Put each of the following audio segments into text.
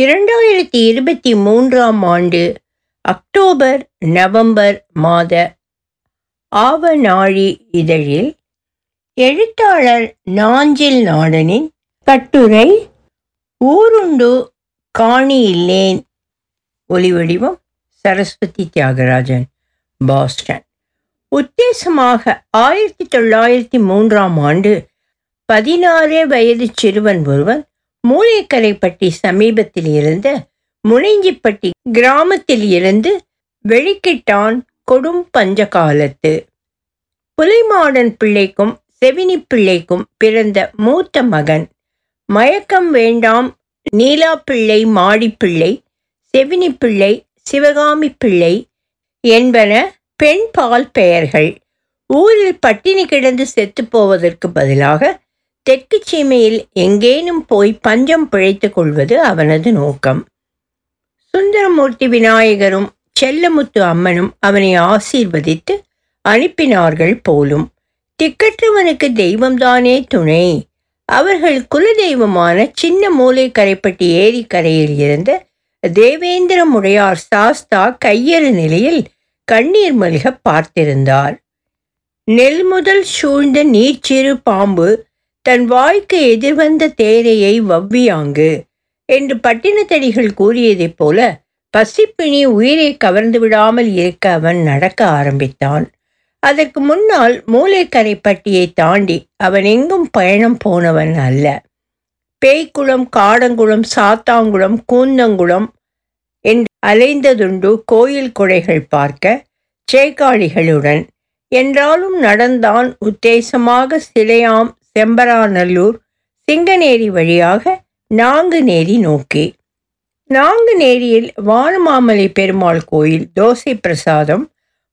இரண்டாயிரத்தி இருபத்தி மூன்றாம் ஆண்டு அக்டோபர் நவம்பர் மாத ஆவநாழி இதழில் எழுத்தாளர் நாஞ்சில் நாடனின் கட்டுரை ஊருண்டு காணியில்லேன் ஒலிவடிவம் சரஸ்வதி தியாகராஜன் பாஸ்டன். உத்தேசமாக ஆயிரத்தி தொள்ளாயிரத்தி மூன்றாம் ஆண்டு பதினாறு வயது சிறுவன் ஒருவன் மூளைக்கரைப்பட்டி சமீபத்தில் இருந்த முனைஞ்சிப்பட்டி கிராமத்தில் இருந்து வெளிக்கிட்டான் கொடும் பஞ்சகாலத்து. புலிமாடன் பிள்ளைக்கும் செவினி பிள்ளைக்கும் பிறந்த மூத்த மகன். மயக்கம் வேண்டாம் நீலா பிள்ளை மாடிப்பிள்ளை செவினி பிள்ளை சிவகாமி பிள்ளை என்பன பெண் பால் பெயர்கள். ஊரில் பட்டினி கிடந்து செத்து போவதற்கு பதிலாக தெற்கு சீமையில் எங்கேனும் போய் பஞ்சம் பிழைத்துக் கொள்வது அவனது நோக்கம். சுந்தரமூர்த்தி விநாயகரும் செல்லமுத்து அம்மனும் அவனை ஆசீர்வதித்து அனுப்பினார்கள் போலும். திக்கற்றவனுக்கு தெய்வம்தானே துணை. அவர்கள் குலதெய்வமான சின்ன மூலை கரைப்பட்டி ஏரிக்கரையில் இருந்த தேவேந்திர முடையார் சாஸ்தா கையறு நிலையில் கண்ணீர் மல்க பார்த்திருந்தார். நெல் முதல் சூழ்ந்த நீர்ச்சிறு பாம்பு தன் வாய்க்கு எதிர்வந்த தேரையை வவ்வியாங்கு என்று பட்டினத்தடிகள் கூறியதைப் போல பசிப்பிணி உயிரை கவர்ந்து விடாமல் இருக்க அவன் நடக்க ஆரம்பித்தான். அதற்கு முன்னால் மூளைக்கரைப்பட்டியை தாண்டி அவன் எங்கும் பயணம் போனவன் அல்ல. பேய்க்குளம் காடங்குளம் சாத்தாங்குளம் கூந்தங்குளம் என்று அலைந்ததுண்டு கோயில் கொடைகள் பார்க்க சேக்காளிகளுடன். என்றாலும் நடந்தான் உத்தேசமாக சிலையாம் செம்பராநல்லூர் சிங்கநேரி வழியாக நாங்குநேரி நோக்கி. நாங்குநேரியில் வானமாமலை பெருமாள் கோயில் தோசை பிரசாதம்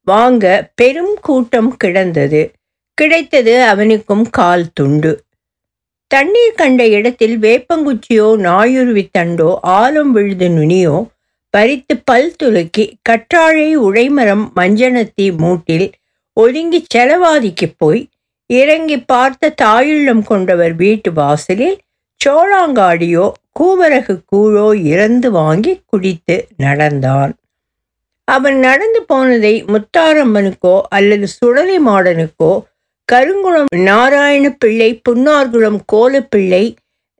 வாங்க பெரும் கூட்டம் கிடந்தது. கிடைத்தது அவனுக்கும் கால் துண்டு. தண்ணீர் கண்ட இடத்தில் வேப்பங்குச்சியோ நாயுருவி தண்டோ ஆலம் விழுது நுனியோ பறித்து பல் துலுக்கி கற்றாழை உடைமரம் மஞ்சனத்தி மூட்டில் ஒதுங்கி செலவாதிக்கு போய் இறங்கி பார்த்த தாயுள்ளம் கொண்டவர் வீட்டு வாசலில் சோழாங்காடியோ கூவரகு கூழோ இறந்து வாங்கி குடித்து நடந்தான். அவன் நடந்து போனதை முத்தாரம்மனுக்கோ அல்லது சுடலை மாடனுக்கோ கருங்குளம் நாராயண பிள்ளை புன்னார்குளம் கோலப்பிள்ளை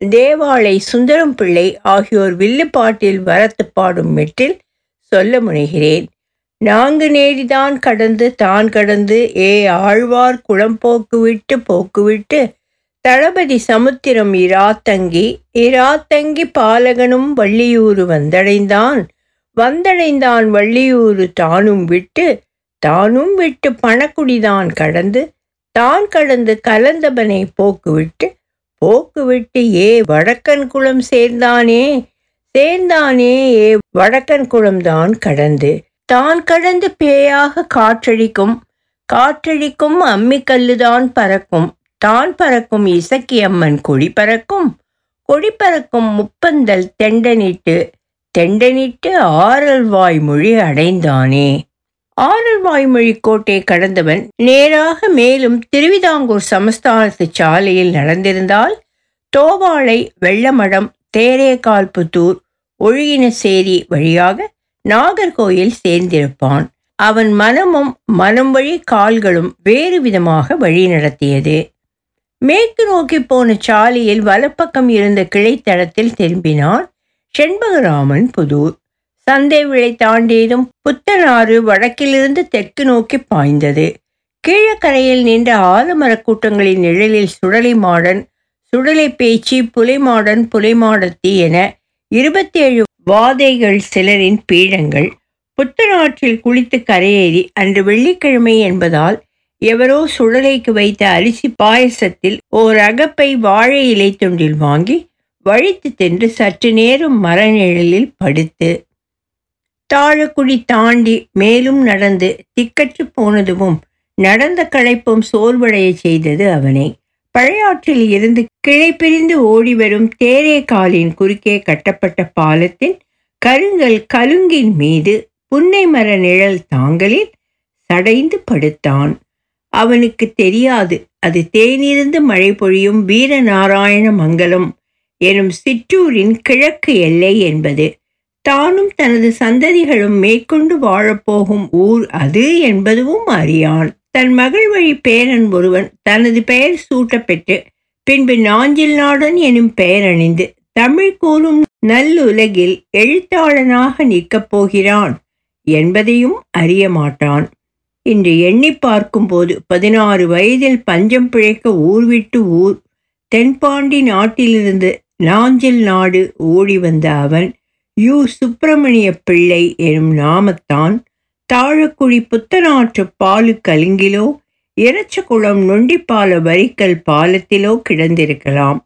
தேவாலை சுந்தரம் பிள்ளை ஆகியோர் வில்லுப்பாட்டில் வரத்து பாடும் மெட்டில் சொல்ல முனைகிறேன். நான்கு நேரிதான் கடந்து தான் கடந்து ஏ ஆழ்வார் குளம் போக்குவிட்டு போக்குவிட்டு தளபதி சமுத்திரம் இராத்தங்கி இராத்தங்கி பாலகனும் வள்ளியூரு வந்தடைந்தான். வந்தடைந்தான் வள்ளியூரு தானும் விட்டு தானும் விட்டு பணக்குடிதான் கடந்து தான் கடந்து கலந்தவனை போக்குவிட்டு போக்குவிட்டு ஏ வடக்கன் குளம் சேர்ந்தானே சேர்ந்தானே ஏ வடக்கன் குளம்தான் கடந்து. தான் கடந்து பேயாக காற்றழிக்கும் காற்றழிக்கும் அம்மிக்கல்லுதான் பறக்கும். தான் பறக்கும் இசக்கியம்மன் கொடி பறக்கும். கொடி பறக்கும் முப்பந்தல் தெண்டனிட்டு தெண்டனிட்டு ஆரல் வாய்மொழி அடைந்தானே. ஆரல் வாய்மொழி கோட்டை கடந்தவன் நேராக மேலும் திருவிதாங்கூர் சமஸ்தானத்து சாலையில் நடந்திருந்தால் தோவாளை வெள்ளமடம் தேரேகால்புத்தூர் ஒழுகினசேரி வழியாக நாகர்கோயில் சேர்ந்திருப்பான். அவன் மனமும் மனம் வழி கால்களும் வேறு விதமாக வழி நடத்தியது. மேற்கு நோக்கி போன சாலையில் வலப்பக்கம் இருந்த கிளைத்தடத்தில் திரும்பினான் செண்பகராமன் புதூர் சந்தை விளை தாண்டியதும் புத்தனாறு வடக்கிலிருந்து தெற்கு நோக்கி பாய்ந்தது. கீழக்கரையில் நின்ற ஆலமரக் கூட்டங்களின் நிழலில் சுடலை மாடன் சுடலை பேச்சு புலைமாடன் புலைமாடத்தி என இருபத்தேழு வாதைகள் சிலரின் பீடங்கள். புத்தனாற்றில் குளித்து கரையேறி அன்று வெள்ளிக்கிழமை என்பதால் எவரோ சுடலைக்கு வைத்த அரிசி பாயசத்தில் ஓர் அகப்பை வாழை இலை துண்டில் வாங்கி வழித்து தின்று சற்று நேரம் மரநிழலில் படுத்து தாழக்குடி தாண்டி மேலும் நடந்து திக்கற்று போனதுவும் நடந்த களைப்பும் சோர்வடைய செய்தது அவனை. பழையாற்றில் இருந்து கிளை பிரிந்து ஓடி வரும் தேரேகாலின் குறுக்கே கட்டப்பட்ட பாலத்தின் கருங்கல் கலுங்கின் மீது புன்னை மர நிழல் தாங்களில் சடைந்து படுத்தான். அவனுக்கு தெரியாது அது தேனிருந்து மழை பொழியும் வீரநாராயண மங்கலம் எனும் சிற்றூரின் கிழக்கு எல்லை என்பது. தானும் தனது சந்ததிகளும் மேற்கொண்டு வாழப்போகும் ஊர் அது என்பதுவும் அறியான். தன் மகள் வழி பேரன் ஒருவன் தனது பெயர் சூட்டப்பெற்று பின்பு நாஞ்சில் நாடன் எனும் பெயர் அணிந்து தமிழ் கூறும் நல்லுலகில் எழுத்தாளனாக நிற்கப் போகிறான் என்பதையும் அறிய மாட்டான். இன்று எண்ணி பார்க்கும்போது பதினாறு வயதில் பஞ்சம் பிழைக்க ஊர் விட்டு ஊர் தென்பாண்டி நாட்டிலிருந்து நாஞ்சில் நாடு ஓடி வந்த அவன் யு. சுப்பிரமணிய பிள்ளை எனும் நாமத்தான் தாழக்குழி புத்தனாற்று பாலு கலுங்கிலோ இறச்சகுளம் நொண்டிப்பால வரிக்கல் பாலத்திலோ கிடந்திருக்கலாம்.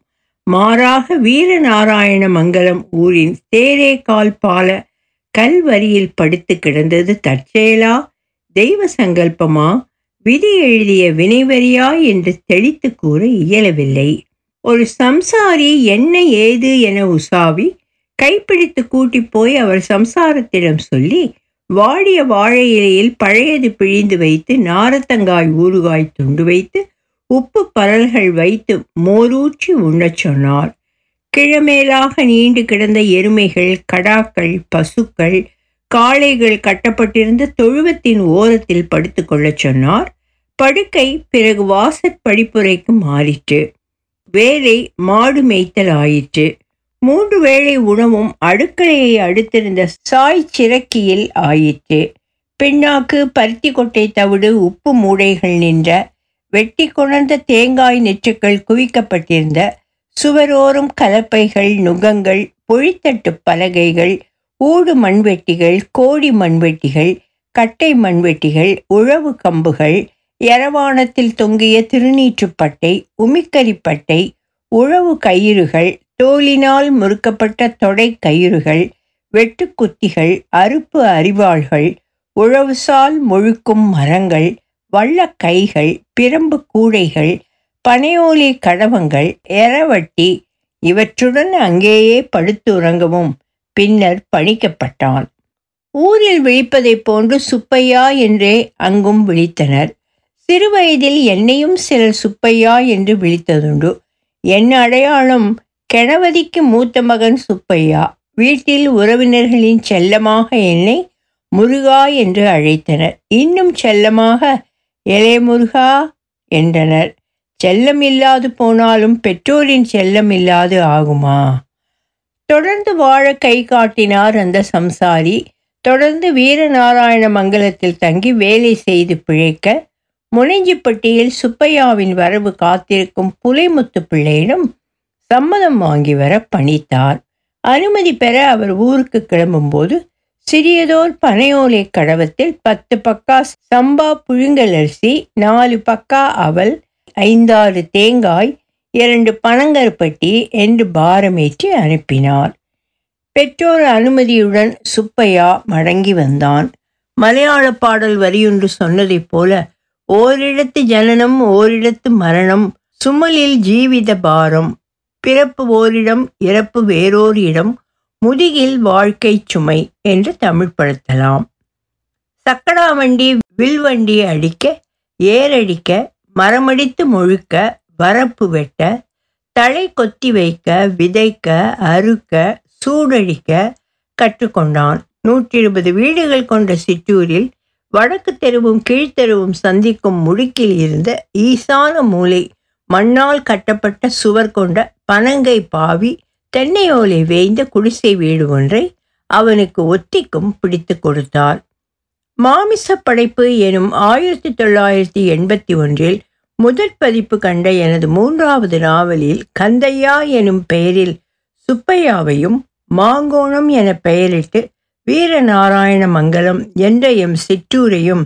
மாறாக வீரநாராயண மங்கலம் ஊரின் தேரேகால் பால கல்வரியில் படுத்து கிடந்தது தற்செயலா? தெய்வ சங்கல்பமா? விதி எழுதிய வினைவரியா? என்று தெளித்து கூற இயலவில்லை. ஒரு சம்சாரி என்ன ஏது என உசாவி கைப்பிடித்து கூட்டி போய் அவர் சம்சாரத்திடம் சொல்லி வாடிய வாழை இலையில் பழையது பிழிந்து வைத்து நாரத்தங்காய் ஊறுகாய் துண்டு வைத்து உப்பு பரல்கள் வைத்து மோரூற்றி உண்ணச் சொன்னார். கிழமேலாக நீண்டு கிடந்த எருமைகள் கடாக்கள் பசுக்கள் காளைகள் கட்டப்பட்டிருந்த தொழுவத்தின் ஓரத்தில் படுத்துக்கொள்ளச் சொன்னார். படுக்கை பிறகு வாசற் படிப்புரைக்கு மாறிற்று. வேலை மாடு மேய்த்தல் ஆயிற்று. மூன்று வேளை உணவும் அடுக்கலையை அடுத்திருந்த சாய் சிறக்கியில் ஆயிற்று. பின்னாக்கு பருத்தி கொட்டை தவிடு உப்பு மூடைகள் நின்ற வெட்டி கொணர்ந்த தேங்காய் நெற்றுக்கள் குவிக்கப்பட்டிருந்த சுவரோரும் கலப்பைகள் நுகங்கள் பொழித்தட்டு பலகைகள் ஊடு மண்வெட்டிகள் கோடி மண்வெட்டிகள் கட்டை மண்வெட்டிகள் உழவு கம்புகள் எரவானத்தில் தொங்கிய திருநீற்றுப்பட்டை உமிக்கரிப்பட்டை உழவு கயிறுகள் தோலினால் முறுக்கப்பட்ட தொடை கயிறுகள் வெட்டுக்குத்திகள் அறுப்பு அரிவாள்கள் உழவுசால் முழுக்கும் மரங்கள் வள்ள கைகள் பிரம்பு கூடைகள் பனையோலி கடவங்கள் எரவட்டி இவற்றுடன் அங்கேயே படுத்து உறங்கவும் பின்னர் பணிக்கப்பட்டான். ஊரில் விழிப்பதைப் போன்று சுப்பையா என்றே அங்கும் விழித்தனர். சிறுவயதில் என்னையும் சிலர் சுப்பையா என்று விழித்ததுண்டு. என் அடையாளம் கெணவதிக்கு மூத்த மகன் சுப்பையா வீட்டில் உறவினர்களின் செல்லமாக என்னை முருகா என்று அழைத்தனர். இன்னும் செல்லமாக எலே முருகா என்றனர். செல்லம் இல்லாது போனாலும் பெற்றோரின் செல்லம் இல்லாது ஆகுமா? தொடர்ந்து வாழ கை காட்டினார் அந்த சம்சாரி. தொடர்ந்து வீரநாராயண மங்கலத்தில் தங்கி வேலை செய்து பிழைக்க முனைஞ்சிப்பட்டியில் சுப்பையாவின் வரவு காத்திருக்கும் புலைமுத்து பிள்ளையிடம் சம்மதம் வாங்கி வர பணித்தார். அனுமதி பெற அவர் ஊருக்கு கிளம்பும்போது சிறியதோர் பனையோலை கடவத்தில் பத்து பக்கா சம்பா புழுங்கல் அரிசி நாலு பக்கா அவல் ஐந்தாறு தேங்காய் இரண்டு பனங்கருப்பட்டி என்று பாரமேற்றி அனுப்பினார். பெற்றோர் அனுமதியுடன் சுப்பையா மடங்கி வந்தான். மலையாள பாடல் வரியொன்று சொன்னதைப் போல ஓரிடத்து ஜனனம் ஓரிடத்து மரணம் சுமலில் ஜீவித பாரம் பிறப்பு ஓரிடம் இறப்பு வேறோர் இடம் முதுகில் வாழ்க்கை சுமை என்று தமிழ்படுத்தலாம் சக்கடா வண்டி வில்வண்டி அடிக்க ஏரடிக்க மரமடித்து முழுக்க வரப்பு வெட்ட தழை கொத்தி வைக்க விதைக்க அறுக்க சூடழிக்க கற்றுக்கொண்டான். நூற்றி இருபது வீடுகள் கொண்ட சிற்றூரில் வடக்கு தெருவும் கீழ்த்தெருவும் சந்திக்கும் முடுக்கில் இருந்த ஈசான மூலை மண்ணால் கட்டப்பட்ட சுவர் கொண்ட பனங்கை பாவி தென்னையோலை வேய்ந்த குடிசை வீடு ஒன்றை அவனுக்கு ஒத்திக்கும் பிடித்து கொடுத்தார் மாமிச படைப்பு எனும் ஆயிரத்தி தொள்ளாயிரத்தி எண்பத்தி ஒன்றில் முதற் பதிப்பு கண்ட எனது மூன்றாவது நாவலில் கந்தையா எனும் பெயரில் சுப்பையாவையும் மாங்கோணம் என பெயரிட்டு வீரநாராயண மங்கலம் என்ற எம் சிற்றூரையும்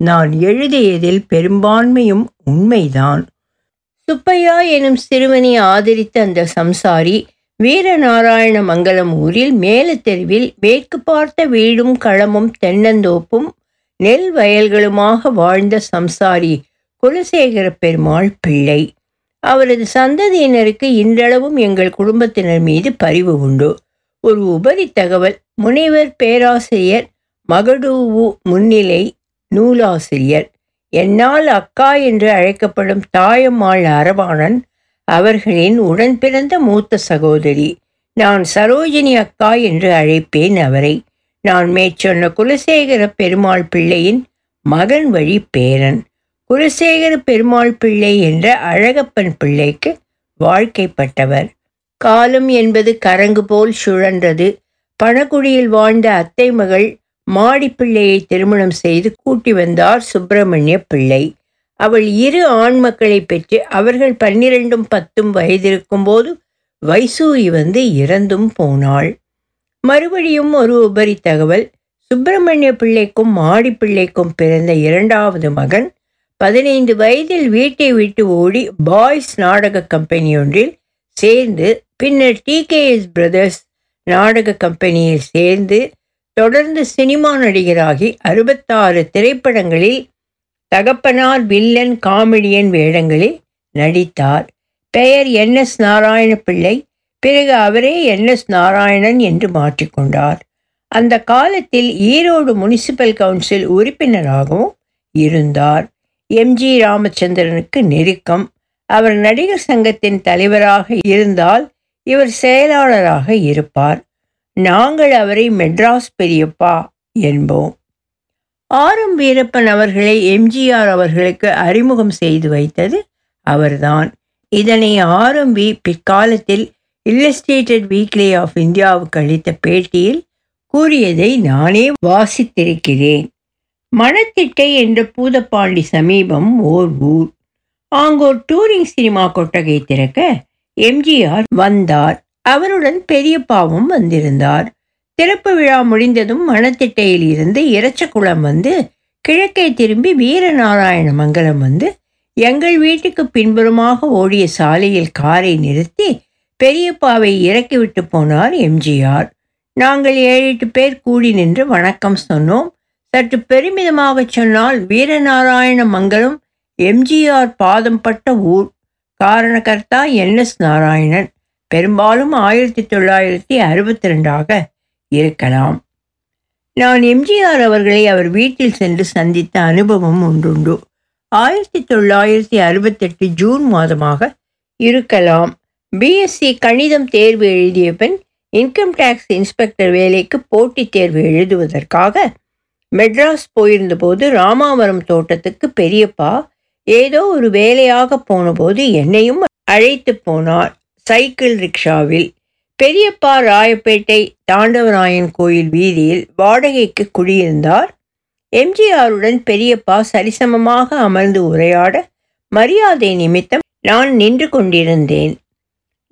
நான் எழுதியதில் பெரும்பான்மையும் உண்மைதான். சுப்பையா எனும் சிறுவனை ஆதரித்த அந்த சம்சாரி வீரநாராயண மங்கலம் ஊரில் மேலத்தெருவில் மேற்கு பார்த்த வீடும் களமும் தென்னந்தோப்பும் நெல் வயல்களுமாக வாழ்ந்த சம்சாரி குலசேகர பெருமாள் பிள்ளை. அவரது சந்ததியினருக்கு இன்றளவும் எங்கள் குடும்பத்தினர் மீது பரிவு உண்டு. ஒரு உபரி தகவல் முனைவர் பேராசிரியர் மகடூவு முன்னிலை நூலாசிரியர். என்னால் அக்கா என்று அழைக்கப்படும் தாயம்மாள் அரவாணன் அவர்களின் உடன் பிறந்த மூத்த சகோதரி. நான் சரோஜினி அக்கா என்று அழைப்பேன் அவரை. நான் மேற்சொன்ன குலசேகர பெருமாள் பிள்ளையின் மகன் வழி பேரன். குலசேகர பெருமாள் பிள்ளை என்ற அழகப்பன் பிள்ளைக்கு வாழ்க்கைப்பட்டவர். காலம் என்பது கரங்கு போல் சுழன்றது. பணக்குடியில் வாழ்ந்த அத்தை மகள் மாடிப்பிள்ளையை திருமணம் செய்து கூட்டி வந்தார் சுப்பிரமணிய பிள்ளை. அவள் இரு ஆண் மக்களை பெற்று அவர்கள் பன்னிரண்டும் பத்தும் வயதிருக்கும் போது வைசூரி வந்து இறந்தும் போனாள். மறுபடியும் ஒரு உபரி தகவல் சுப்பிரமணிய பிள்ளைக்கும் மாடிப்பிள்ளைக்கும் பிறந்த இரண்டாவது மகன் பதினைந்து வயதில் வீட்டை விட்டு ஓடி பாய்ஸ் நாடக கம்பெனி ஒன்றில் சேர்ந்து பின்னர் டிகேஎஸ் பிரதர்ஸ் நாடக கம்பெனியில் சேர்ந்து தொடர்ந்து சினிமா நடிகராகி அறுபத்தாறு திரைப்படங்களில் தகப்பனார் வில்லன் காமெடியன் வேடங்களில் நடித்தார். பெயர் என் எஸ் நாராயண பிள்ளை பிறகு அவரே என் எஸ் நாராயணன் என்று மாற்றிக்கொண்டார் அந்த காலத்தில் ஈரோடு முனிசிபல் கவுன்சில் உறுப்பினராகவும் இருந்தார். எம்ஜி ராமச்சந்திரனுக்கு நெருக்கம். அவர் நடிகர் சங்கத்தின் தலைவராக இருந்தால் இவர் செயலாளராக இருப்பார். நாங்கள் அவரை மெட்ராஸ் பெரியப்பா என்போம். ஆரம் வீரப்பன் அவர்களை எம்ஜிஆர் அவர்களுக்கு அறிமுகம் செய்து வைத்தது அவர்தான். இதனை ஆரம்பி பிற்காலத்தில் இல்லஸ்டேட்டட் வீக்லி ஆஃப் இந்தியாவுக்கு அளித்த பேட்டியில் கூறியதை நானே வாசித்திருக்கிறேன். மணத்திட்டை என்ற பூதப்பாண்டி சமீபம் ஓர் ஊர். ஆங்கோர் டூரிங் சினிமா கொட்டகை திறக்க எம்ஜிஆர் வந்தார். அவருடன் பெரியப்பாவும் வந்திருந்தார். திறப்பு விழா முடிந்ததும் மணத்திட்டையில் இருந்து இறச்சக்குளம் வந்து கிழக்கே திரும்பி வீரநாராயண மங்கலம் வந்து எங்கள் வீட்டுக்கு பின்புறமாக ஓடிய சாலையில் காரை நிறுத்தி பெரியப்பாவை இறக்கிவிட்டு போனார் எம்ஜிஆர். நாங்கள் ஏழு எட்டு பேர் கூடி நின்று வணக்கம் சொன்னோம். சற்று பெருமிதமாக சொன்னால் வீரநாராயண மங்கலம் எம்ஜிஆர் பாதம் பட்ட ஊர். காரணகர்த்தா என் எஸ் நாராயணன். பெரும்பாலும் ஆயிரத்தி தொள்ளாயிரத்தி அறுபத்தி ரெண்டாக இருக்கலாம். நான் எம்ஜிஆர் அவர்களை அவர் வீட்டில் சென்று சந்தித்த அனுபவம் ஒன்றுண்டு. ஆயிரத்தி தொள்ளாயிரத்தி அறுபத்தெட்டு ஜூன் மாதமாக இருக்கலாம். பிஎஸ்சி கணிதம் தேர்வு எழுதிய பின் இன்கம் டேக்ஸ் இன்ஸ்பெக்டர் வேலைக்கு போட்டித் தேர்வு எழுதுவதற்காக மெட்ராஸ் போயிருந்தபோது ராமாவரம் தோட்டத்துக்கு பெரியப்பா ஏதோ ஒரு வேலையாக போனபோது என்னையும் அழைத்து போனார். சைக்கிள் ரிக்ஷாவில் பெரியப்பா ராயப்பேட்டை தாண்டவராயன் கோயில் வீதியில் வாடகைக்கு குடியிருந்தார். எம்ஜிஆருடன் பெரியப்பா சரிசமமாக அமர்ந்து உரையாட மரியாதை நிமித்தம் நான் நின்று கொண்டிருந்தேன்.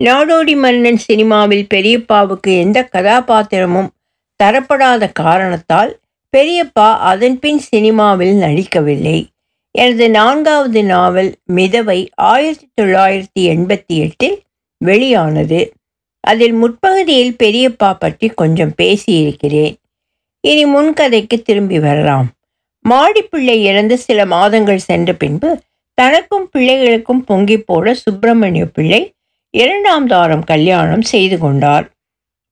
நாடோடி மன்னன் சினிமாவில் பெரியப்பாவுக்கு எந்த கதாபாத்திரமும் தரப்படாத காரணத்தால் பெரியப்பா அதன்பின் சினிமாவில் நடிக்கவில்லை. எனது நான்காவது நாவல் மிதவை ஆயிரத்தி தொள்ளாயிரத்தி எண்பத்தி எட்டில் வெளியானது. அதில் முற்பகுதியில் பெரியப்பா பற்றி கொஞ்சம் பேசியிருக்கிறேன். இனி முன்கதைக்கு திரும்பி வரலாம். மாடிப்பிள்ளை இறந்து சில மாதங்கள் சென்ற பின்பு தனக்கும் பிள்ளைகளுக்கும் பொங்கி போட சுப்பிரமணிய பிள்ளை இரண்டாம் தாரம் கல்யாணம் செய்து கொண்டார்.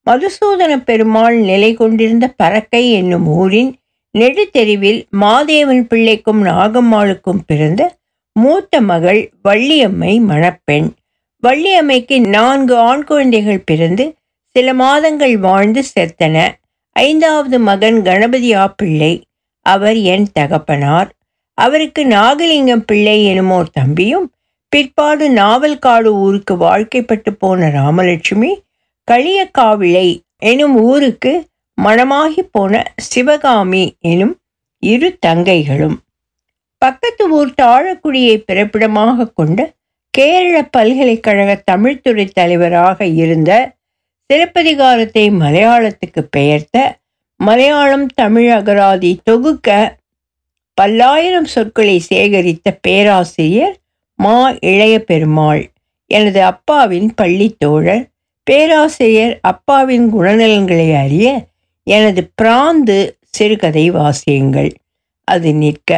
மதுசூதன பெருமாள் நிலை கொண்டிருந்த பறக்கை என்னும் ஊரின் நெடுத்தெருவில் மாதேவன் பிள்ளைக்கும் நாகம்மாளுக்கும் பிறந்த மூத்த மகள் வள்ளியம்மை மணப்பெண். வள்ளியம்மைக்கு நான்கு ஆண் குழந்தைகள் பிறந்து சில மாதங்கள் வாழ்ந்து செத்தன. ஐந்தாவது மகன் கணபதியா பிள்ளை. அவர் என் தகப்பனார். அவருக்கு நாகலிங்கம் பிள்ளை எனுமோர் தம்பியும் பிற்பாடு நாவல்காடு ஊருக்கு வாழ்க்கைப்பட்டு போன ராமலட்சுமி களியக்காவிளை எனும் ஊருக்கு மணமாகி போன சிவகாமி எனும் இரு தங்கைகளும். பக்கத்து ஊர் தாழக்குடியை பிறப்பிடமாக கொண்ட கேரள பல்கலைக்கழக தமிழ்துறை தலைவராக இருந்த சிலப்பதிகாரத்தை மலையாளத்துக்கு பெயர்த்த மலையாளம் தமிழ் அகராதி தொகுக்க பல்லாயிரம் சொற்களை சேகரித்த பேராசிரியர் மா. இளைய பெருமாள் எனது அப்பாவின் பள்ளி தோழர். பேராசிரியர் அப்பாவின் குணநலன்களை அறிய எனது பிராந்து சிறுகதை வாசியுங்கள் அது நிற்க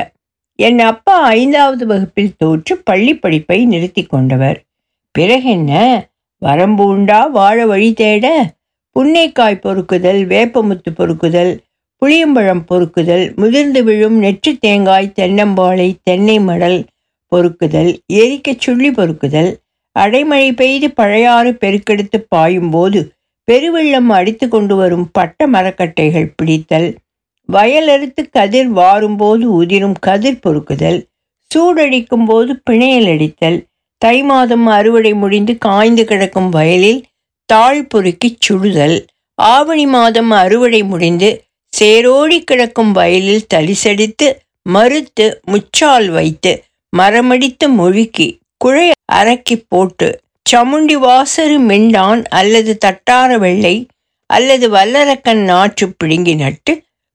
என் அப்பா ஐந்தாவது வகுப்பில் தோற்று பள்ளி படிப்பை நிறுத்தி கொண்டவர். பிறகென்ன வரம்பு உண்டா வாழ வழி தேட? புன்னைக்காய் பொறுக்குதல் வேப்பமுத்து பொறுக்குதல் புளியம்பழம் பொறுக்குதல் முதிர்ந்து விழும் நெற்று தேங்காய் தென்னம்பாளை தென்னை மடல் பொறுக்குதல் எரிக்கச் சுள்ளி பொறுக்குதல் அடைமழை பெய்து பழையாறு பெருக்கெடுத்து பாயும்போது பெருவெள்ளம் அடித்து கொண்டு வரும் பட்ட மரக்கட்டைகள் பிடித்தல் வயலறுத்து கதிர் வாரும்போது உதிரும் கதிர் பொறுக்குதல் சூடடிக்கும் போது பிணையல் அடித்தல் தை மாதம் அறுவடை முடிந்து காய்ந்து கிடக்கும் வயலில் தாழ் பொறுக்கிச் சுடுதல் ஆவணி மாதம் அறுவடை முடிந்து சேரோடி கிடக்கும் வயலில் தலிசடித்து மறுத்து முச்சால் வைத்து மரமடித்து முழுக்கி குழை அரக்கி போட்டு சமுண்டி வாசரு மெண்டான் அல்லது தட்டார வெள்ளை அல்லது வல்லரக்கன் நாற்று பிடுங்கி நட்டு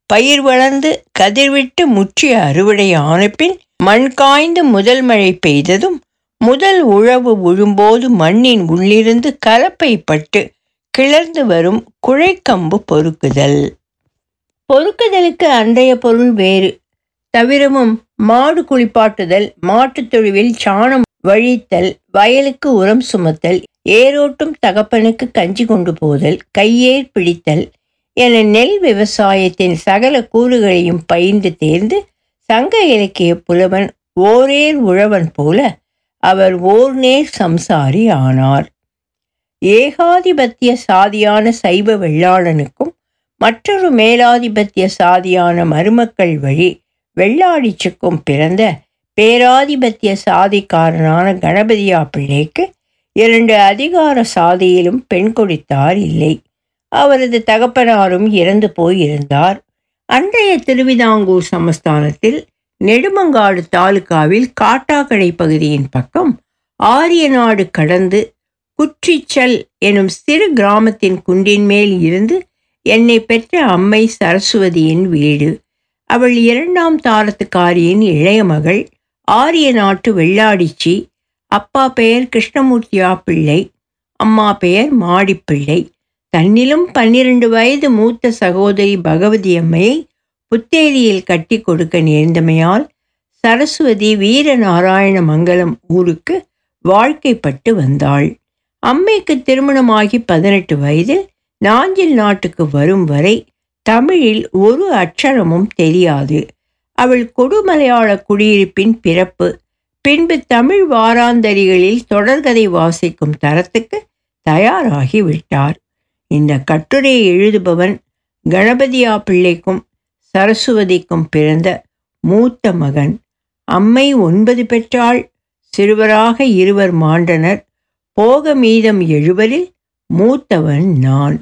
பயிர் வளர்ந்து கதிர்விட்டு முற்றிய அறுவடை ஆனபின் மண் காய்ந்து முதல் மழை பெய்ததும் முதல் உழவு உழும்போது மண்ணின் உள்ளிருந்து கலப்பை பட்டு கிளர்ந்து வரும் குழைக்கம்பு பொறுக்குதல். பொறுக்குதலுக்கு அன்றைய பொருள் வேறு. தவிரமும் மாடு குளிப்பாட்டுதல் மாட்டுத் தொழுவில் சாணம் வழித்தல் வயலுக்கு உரம் சுமத்தல் ஏரோட்டும் தகப்பனுக்கு கஞ்சி கொண்டு போதல் கையேர் பிடித்தல் என நெல் விவசாயத்தின் சகல கூறுகளையும் பயின்று தேர்ந்து சங்க இலக்கிய புலவன் ஓரேர் உழவன் போல அவர் ஓர்நேர் சம்சாரி ஆனார். ஏகாதிபத்திய சாதியான சைவ வெள்ளாளனுக்கும் மற்றொரு மேலாதிபத்திய சாதியான மருமக்கள் வழி வெள்ளாடிச்சுக்கும் பிறந்த பேராதிபத்திய சாதிக்காரனான கணபதியா பிள்ளைக்கு இரண்டு அதிகார சாதியிலும் பெண் கொடுத்தார் இல்லை. அவரது தகப்பனாரும் இறந்து போயிருந்தார். அன்றைய திருவிதாங்கூர் சமஸ்தானத்தில் நெடுமங்காடு தாலுகாவில் காட்டாக்கடை பகுதியின் பக்கம் ஆரியநாடு கடந்து குற்றிச்சல் எனும் சிறு கிராமத்தின் குன்றின் மேல் இருந்து என்னை பெற்ற அம்மை சரஸ்வதியின் வீடு. அவள் இரண்டாம் தாரத்துக்காரியின் இளைய மகள் ஆரிய நாட்டு வெள்ளாடிச்சி அப்பா பெயர் கிருஷ்ணமூர்த்தியா பிள்ளை அம்மா பெயர் மாடிப்பிள்ளை தன்னிலும் பன்னிரண்டு வயது மூத்த சகோதரி பகவதி அம்மையை புத்தேரியில் கட்டி கொடுக்க நேர்ந்தமையால் சரஸ்வதி வீரநாராயண மங்கலம் ஊருக்கு வாழ்க்கைப்பட்டு வந்தாள். அம்மைக்கு திருமணமாகி பதினெட்டு வயதில் நாஞ்சில் நாட்டுக்கு வரும் வரை தமிழில் ஒரு அச்சரமும் தெரியாது. அவள் கொடுமலையாள குடியிருப்பின் பிறப்பு பின்பு தமிழ் வாராந்தரிகளில் தொடர்கதை வாசிக்கும் தரத்துக்கு தயாராகி விட்டார் இந்த கட்டுரையை எழுதுபவன் கணபதியா பிள்ளைக்கும் சரஸ்வதிக்கும் பிறந்த மூத்த மகன். அம்மை ஒன்பது பெற்றாள். சிறுவராக இருவர் மாண்டனர். போக மீதம் எழுவரில் மூத்தவன் நான்.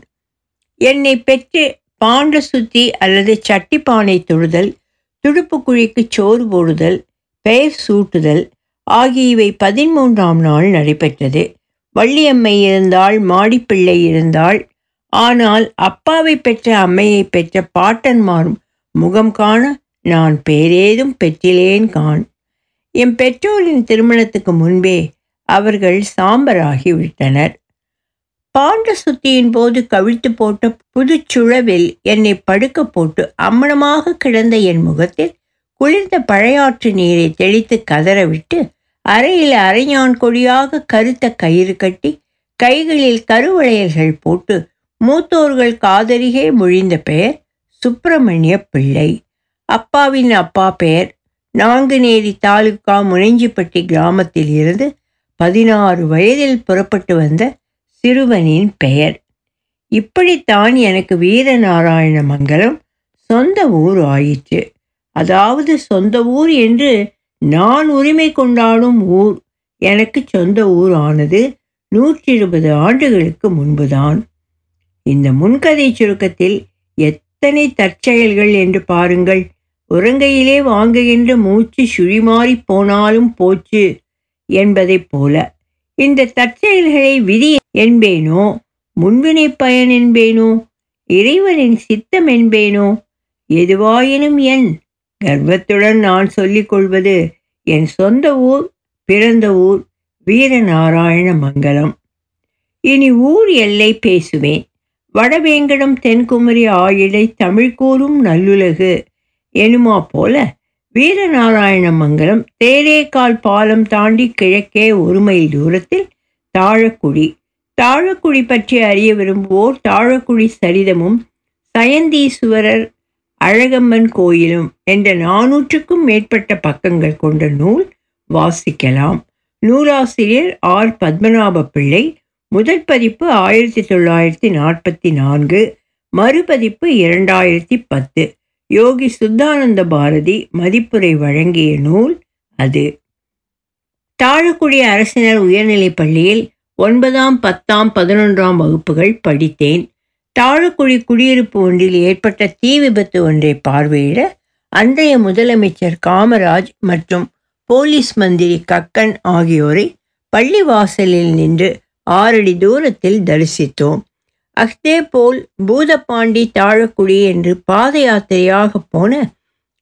என்னை பெற்று பாண்ட சுத்தி அல்லது சட்டிப்பானை தொழுதல் துடுப்பு குழிக்கு சோறு போடுதல் பெயர் சூட்டுதல் ஆகியவை பதிமூன்றாம் நாள் நடைபெற்றது. வள்ளியம்மை இருந்தால் மாடிப்பிள்ளை இருந்தால் ஆனால் அப்பாவை பெற்ற அம்மையை பெற்ற பாட்டன்மாரும் முகம் காண நான் பேரேதும் பெற்றிலேன் கான் என் பெற்றோரின் திருமணத்துக்கு முன்பே அவர்கள் சாம்பராகிவிட்டனர். பாண்ட சுத்தியின் போது கவிழ்த்து போட்ட புதுச்சுழவில் என்னை படுக்க போட்டு அம்மணமாக கிடந்த என் முகத்தில் குளிர்ந்த பழையாற்று நீரை தெளித்து கதறவிட்டு அறையில் அரைஞான் கொடியாக கருத்த கயிறு கட்டி கைகளில் கருவளையல்கள் போட்டு மூத்தோர்கள் காதலிகே மொழிந்த பெயர் சுப்பிரமணிய பிள்ளை. அப்பாவின் அப்பா பெயர் நாங்குநேரி தாலுகா முனைஞ்சிப்பட்டி கிராமத்தில் இருந்து பதினாறு வயதில் புறப்பட்டு வந்த சிறுவனின் பெயர். இப்படித்தான் எனக்கு வீரநாராயண மங்கலம் சொந்த ஊர் ஆயிற்று. அதாவது சொந்த ஊர் என்று நான் உரிமை கொண்டாடும் ஊர். எனக்கு சொந்த ஊர் ஆனது நூற்றி இருபது ஆண்டுகளுக்கு முன்புதான். இந்த முன்கதை சுருக்கத்தில் எத்தனை தற்செயல்கள் என்று பாருங்கள். உறங்கையிலே வாங்குகின்ற மூச்சு சுழிமாறி போனாலும் போச்சு என்பதைப் போல. இந்த தற்செயல்களை விதி என்பேனோ? முன்வினை பயன் என்பேனோ? இறைவனின் சித்தம் என்பேனோ? எதுவாயினும் என் கர்வத்துடன் நான் சொல்லிக் கொள்வது என் சொந்த ஊர் பிறந்த ஊர் வீரநாராயண மங்கலம். இனி ஊர் எல்லை பேசுவேன். வடவேங்கடம் தென்குமரி ஆயிடை தமிழ்கூறும் நல்லுலகு எனுமா போல வீரநாராயண மங்கலம் தேரேக்கால் பாலம் தாண்டி கிழக்கே ஒரு மைல் தூரத்தில் தாழக்குடி. தாழக்குடி பற்றி அறிய விரும்புவோர் தாழக்குடி சரிதமும் சயந்தீஸ்வரர் அழகம்மன் கோயிலும் என்ற நானூற்றுக்கும் மேற்பட்ட பக்கங்கள் கொண்ட நூல் வாசிக்கலாம். நூலாசிரியர் ஆர் பத்மநாப பிள்ளை முதல் பதிப்பு ஆயிரத்தி தொள்ளாயிரத்தி நாற்பத்தி நான்கு மறுபதிப்பு இரண்டாயிரத்தி பத்து. யோகி சுத்தானந்த பாரதி மதிப்புரை வழங்கிய நூல் அது. தாழக்குடி அரசினர் உயர்நிலைப் பள்ளியில் ஒன்பதாம் பத்தாம் பதினொன்றாம் வகுப்புகள் படித்தேன். தாழக்குடி குடியிருப்பு ஒன்றில் ஏற்பட்ட தீ விபத்து ஒன்றை பார்வையிட அன்றைய முதலமைச்சர் காமராஜ் மற்றும் போலீஸ் மந்திரி கக்கன் ஆகியோரை பள்ளி வாசலில் நின்று ஆறடி தூரத்தில் தரிசித்தோம். அஃதே போல் பூதப்பாண்டி தாழக்குடி என்று பாத யாத்திரையாக போன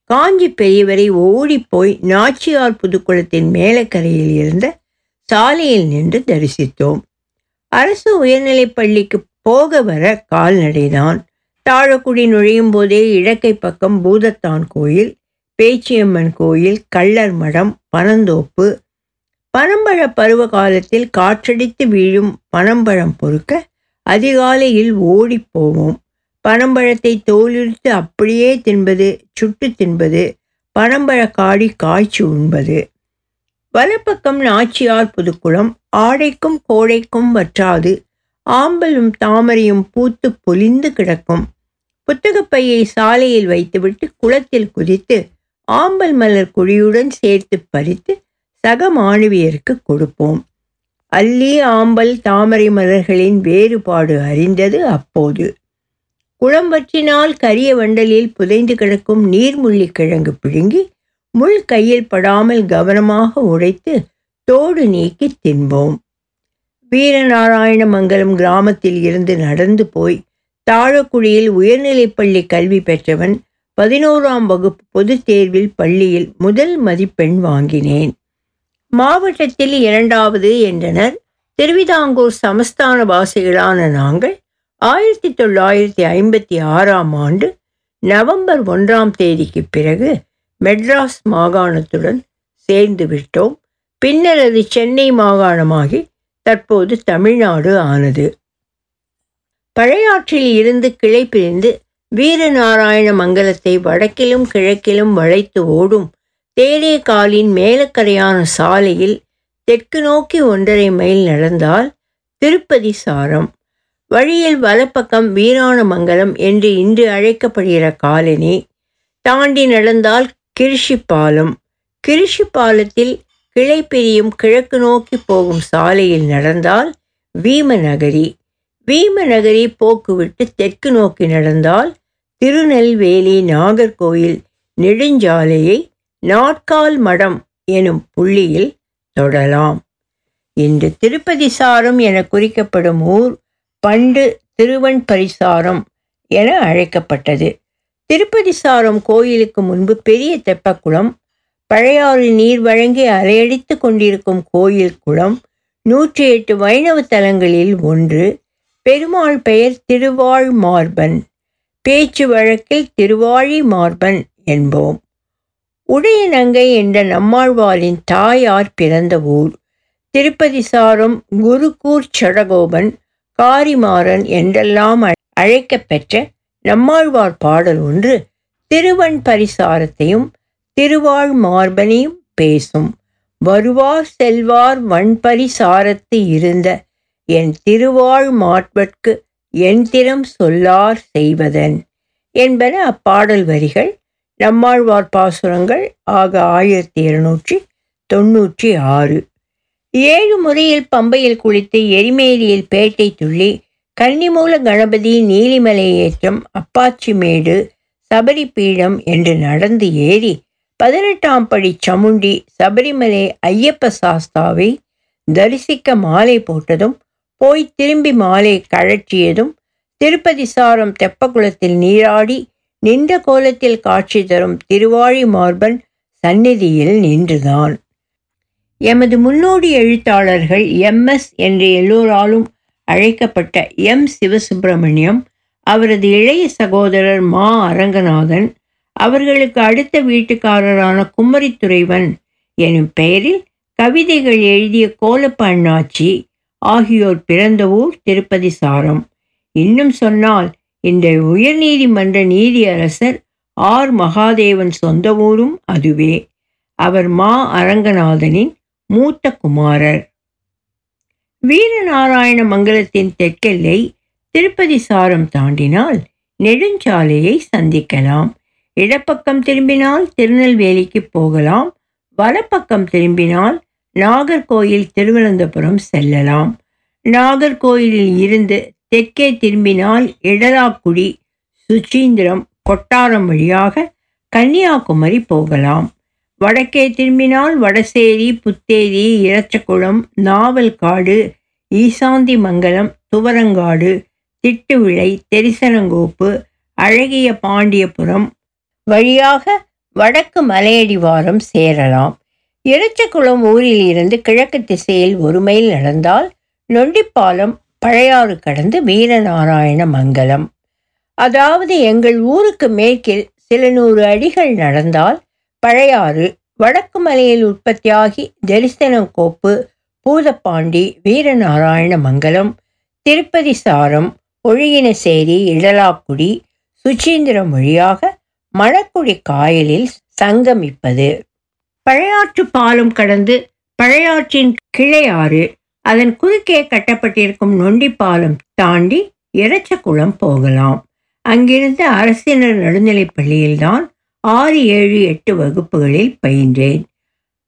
காஞ்சி பெரியவரை ஓடிப்போய் நாச்சியார் புதுக்குளத்தின் மேலக்கரையில் இருந்த சாலையில் நின்று தரிசித்தோம். அரசு உயர்நிலைப் பள்ளிக்கு போக வர கால்நடைதான். தாழக்குடி நுழையும் போதே இடக்கை பக்கம் பூதத்தான் கோயில் பேச்சியம்மன் கோயில் கள்ளர் மடம் பனந்தோப்பு பனம்பழ பருவ காலத்தில் காற்றடித்து வீழும் பனம்பழம் பொறுக்க அதிகாலையில் ஓடிப் போவோம். பனம்பழத்தை தோலுரித்து அப்படியே தின்பது சுட்டு தின்பது பனம்பழ காடி காய்ச்சி உண்பது. வலப்பக்கம் நாச்சியார் புதுக்குளம் ஆடைக்கும் கோடைக்கும் வற்றாது ஆம்பலும் தாமரையும் பூத்து பொலிந்து கிடக்கும். புத்தகப்பையை சாலையில் வைத்துவிட்டு குளத்தில் குதித்து ஆம்பல் மலர் குழியுடன் சேர்த்து பறித்து சக மாணவியருக்கு கொடுப்போம். அல்லி ஆம்பல் தாமரை மலர்களின் வேறுபாடு அறிந்தது அப்போது. குளம்பற்றினால் கரிய வண்டலில் புதைந்து கிடக்கும் நீர்முள்ளி கிழங்கு பிடுங்கி முள் கையில் படாமல் கவனமாக உடைத்து தோடு நீக்கி தின்போம். வீரநாராயணமங்கலம் கிராமத்தில் இருந்து நடந்து போய் தாழக்குடியில் உயர்நிலைப்பள்ளி கல்வி பெற்றவன் பதினோராம் வகுப்பு பொதுத் தேர்வில் பள்ளியில் முதல் மதிப்பெண் வாங்கினேன். மாவட்டத்தில் இரண்டாவது என்றனர். திருவிதாங்கூர் சமஸ்தான வாசிகளான நாங்கள் ஆயிரத்தி தொள்ளாயிரத்தி ஐம்பத்தி ஆறாம் ஆண்டு நவம்பர் ஒன்றாம் தேதிக்கு பிறகு மெட்ராஸ் மாகாணத்துடன் சேர்ந்து விட்டோம். பின்னர் அது சென்னை மாகாணமாகி தற்போது தமிழ்நாடு ஆனது. பழையாற்றில் இருந்து கிளை பிரிந்து வீரநாராயண மங்கலத்தை வடக்கிலும் கிழக்கிலும் வளைத்து ஓடும் தேரேகாலின் மேலக்கரையான சாலையில் தெற்கு நோக்கி ஒன்றரை மைல் நடந்தால் திருப்பதி சாரம். வழியில் வலப்பக்கம் வீராணமங்கலம் என்று இன்று அழைக்கப்படுகிற காலனி தாண்டி நடந்தால் கிருஷிப்பாலம். கிருஷிப்பாலத்தில் கிளை பிரியும் கிழக்கு நோக்கி போகும் சாலையில் நடந்தால் வீமநகரி. வீமநகரி போக்குவிட்டு தெற்கு நோக்கி நடந்தால் திருநெல்வேலி நாகர்கோயில் நெடுஞ்சாலையை நாட்கால் மடம் எனும் புள்ளியில் தொடலாம். இன்று திருப்பதி சாரம் என குறிக்கப்படும் ஊர் பண்டு திருவன் பரிசாரம் என அழைக்கப்பட்டது. திருப்பதி சாரம் கோயிலுக்கு முன்பு பெரிய தெப்பக்குளம் பழையாறு நீர் வழங்கி அலையடித்து கொண்டிருக்கும் கோயில் குளம் நூற்றி எட்டு வைணவ தலங்களில் ஒன்று பெருமாள் பெயர் திருவாழ் மார்பன் பேச்சு வழக்கில் திருவாழி மார்பன் என்போம். உடையநங்கை என்ற நம்மாழ்வாரின் தாயார் பிறந்த ஊர். திருப்பதி சாரும் குருகூர் சடகோபன் காரிமாறன் என்றெல்லாம் அழைக்கப்பெற்ற நம்மாழ்வார் பாடல் ஒன்று திருவன் பரிசாரத்தையும் திருவாழ் மார்பனையும் பேசும். வருவார் செல்வார் வன்பரிசாரத்து இருந்த என் திருவாழ் மாட்பட்கு என் திறம் சொல்லார் செய்வதன் என்பன அப்பாடல் வரிகள். நம்மாழ்வார் பாசுரங்கள் ஆக ஆயிரத்தி இருநூற்றி தொன்னூற்றி ஆறு. ஏழு முறையில் பம்பையில் குளித்து எரிமேரியில் பேட்டை துள்ளி கன்னிமூல கணபதி நீலிமலை ஏற்றம் அப்பாச்சிமேடு சபரிபீடம் என்று நடந்து ஏறி பதினெட்டாம் படி சமுண்டி சபரிமலை ஐயப்ப சாஸ்தாவை தரிசிக்க மாலை போட்டதும் போய் திரும்பி மாலை கழற்றியதும் திருப்பதி சாரம் தெப்பகுளத்தில் நீராடி நின்ற கோலத்தில் காட்சி தரும் திருவாழி மார்பன் சந்நிதியில் நின்றுதான். எமது முன்னோடி எழுத்தாளர்கள் எம்எஸ் என்று எல்லோராலும் அழைக்கப்பட்ட எம். சிவசுப்பிரமணியம் அவரது இளைய சகோதரர் மா. அரங்கநாதன் அவர்களுக்கு அடுத்த வீட்டுக்காரரான குமரித்துறைவன் எனும் பெயரில் கவிதைகள் எழுதிய கோலப்ப அண்ணாச்சி ஆகியோர் பிறந்த ஊர் திருப்பதி சாரம். இன்னும் சொன்னால் இந்த உயர்நீதிமன்ற நீதியரசர் ஆர். மகாதேவன் சொந்த ஊரும் அதுவே. அவர் மா. அரங்கநாதனின் மூத்த குமாரர். வீரநாராயண மங்கலத்தின் தெற்கெல்லை திருப்பதி சாரம் தாண்டினால் நெடுஞ்சாலையை சந்திக்கலாம். இடப்பக்கம் திரும்பினால் திருநெல்வேலிக்கு போகலாம். வலப்பக்கம் திரும்பினால் நாகர்கோயில் திருவனந்தபுரம் செல்லலாம். நாகர்கோயிலில் இருந்து தெற்கே திரும்பினால் இடலாக்குடி சுச்சீந்திரம் கொட்டாரம் வழியாக கன்னியாகுமரி போகலாம். வடக்கே திரும்பினால் வடசேரி புத்தேரி இரச்சகுளம் நாவல்காடு ஈசாந்தி மங்கலம் துவரங்காடு திட்டுவிளை தெரிசனங்கோப்பு அழகிய பாண்டியபுரம் வழியாக வடக்கு மலையடிவாரம் சேரலாம். இரச்சகுளம் ஊரில் இருந்து கிழக்கு திசையில் ஒரு மைல் நடந்தால் நொண்டிப்பாலம் பழையாறு கடந்து வீரநாராயண மங்கலம். அதாவது எங்கள் ஊருக்கு மேற்கில் சில நூறு அடிகள் நடந்தால் பழையாறு வடக்கு மலையில் உற்பத்தியாகி தரிசனங்கோப்பு பூதப்பாண்டி வீரநாராயண மங்கலம் திருப்பதி சாரம் ஒழுகினசேரி இடலாக்குடி சுச்சீந்திரம் வழியாக மணக்குடி காயலில் சங்கமிப்பது. பழையாற்று பாலம் கடந்து பழையாற்றின் கிளையாறு அதன் குறுக்கே கட்டப்பட்டிருக்கும் நொண்டிப்பாலம் தாண்டி இறச்சக்குளம் போகலாம். அங்கிருந்து அரசினர் நடுநிலைப் பள்ளியில்தான் ஆறு ஏழு எட்டு வகுப்புகளில் பயின்றேன்.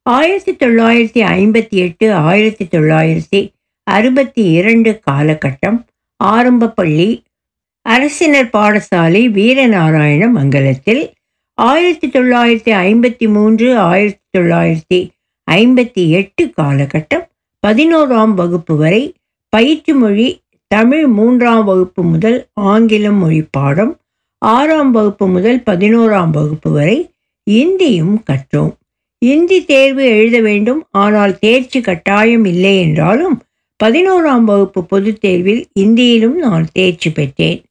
ஆயிரத்தி தொள்ளாயிரத்தி ஐம்பத்தி எட்டு ஆயிரத்தி தொள்ளாயிரத்தி அறுபத்தி இரண்டு காலகட்டம் ஆரம்ப பள்ளி. அரசினர் பாடசாலை வீரநாராயண மங்கலத்தில் ஆயிரத்தி தொள்ளாயிரத்தி ஐம்பத்தி மூன்று ஆயிரத்தி தொள்ளாயிரத்தி ஐம்பத்தி எட்டு காலகட்டம் பதினோராம் வகுப்பு வரை பயிற்று மொழி தமிழ் மூன்றாம் வகுப்பு முதல் ஆங்கிலம் மொழி பாடம் ஆறாம் வகுப்பு முதல் பதினோராம் வகுப்பு வரை இந்தியும் கற்றோம். இந்தி தேர்வு எழுத வேண்டும் ஆனால் தேர்ச்சி கட்டாயம் இல்லை என்றாலும் பதினோராம் வகுப்பு பொதுத் தேர்வில் இந்தியிலும் நான் தேர்ச்சி பெற்றேன்.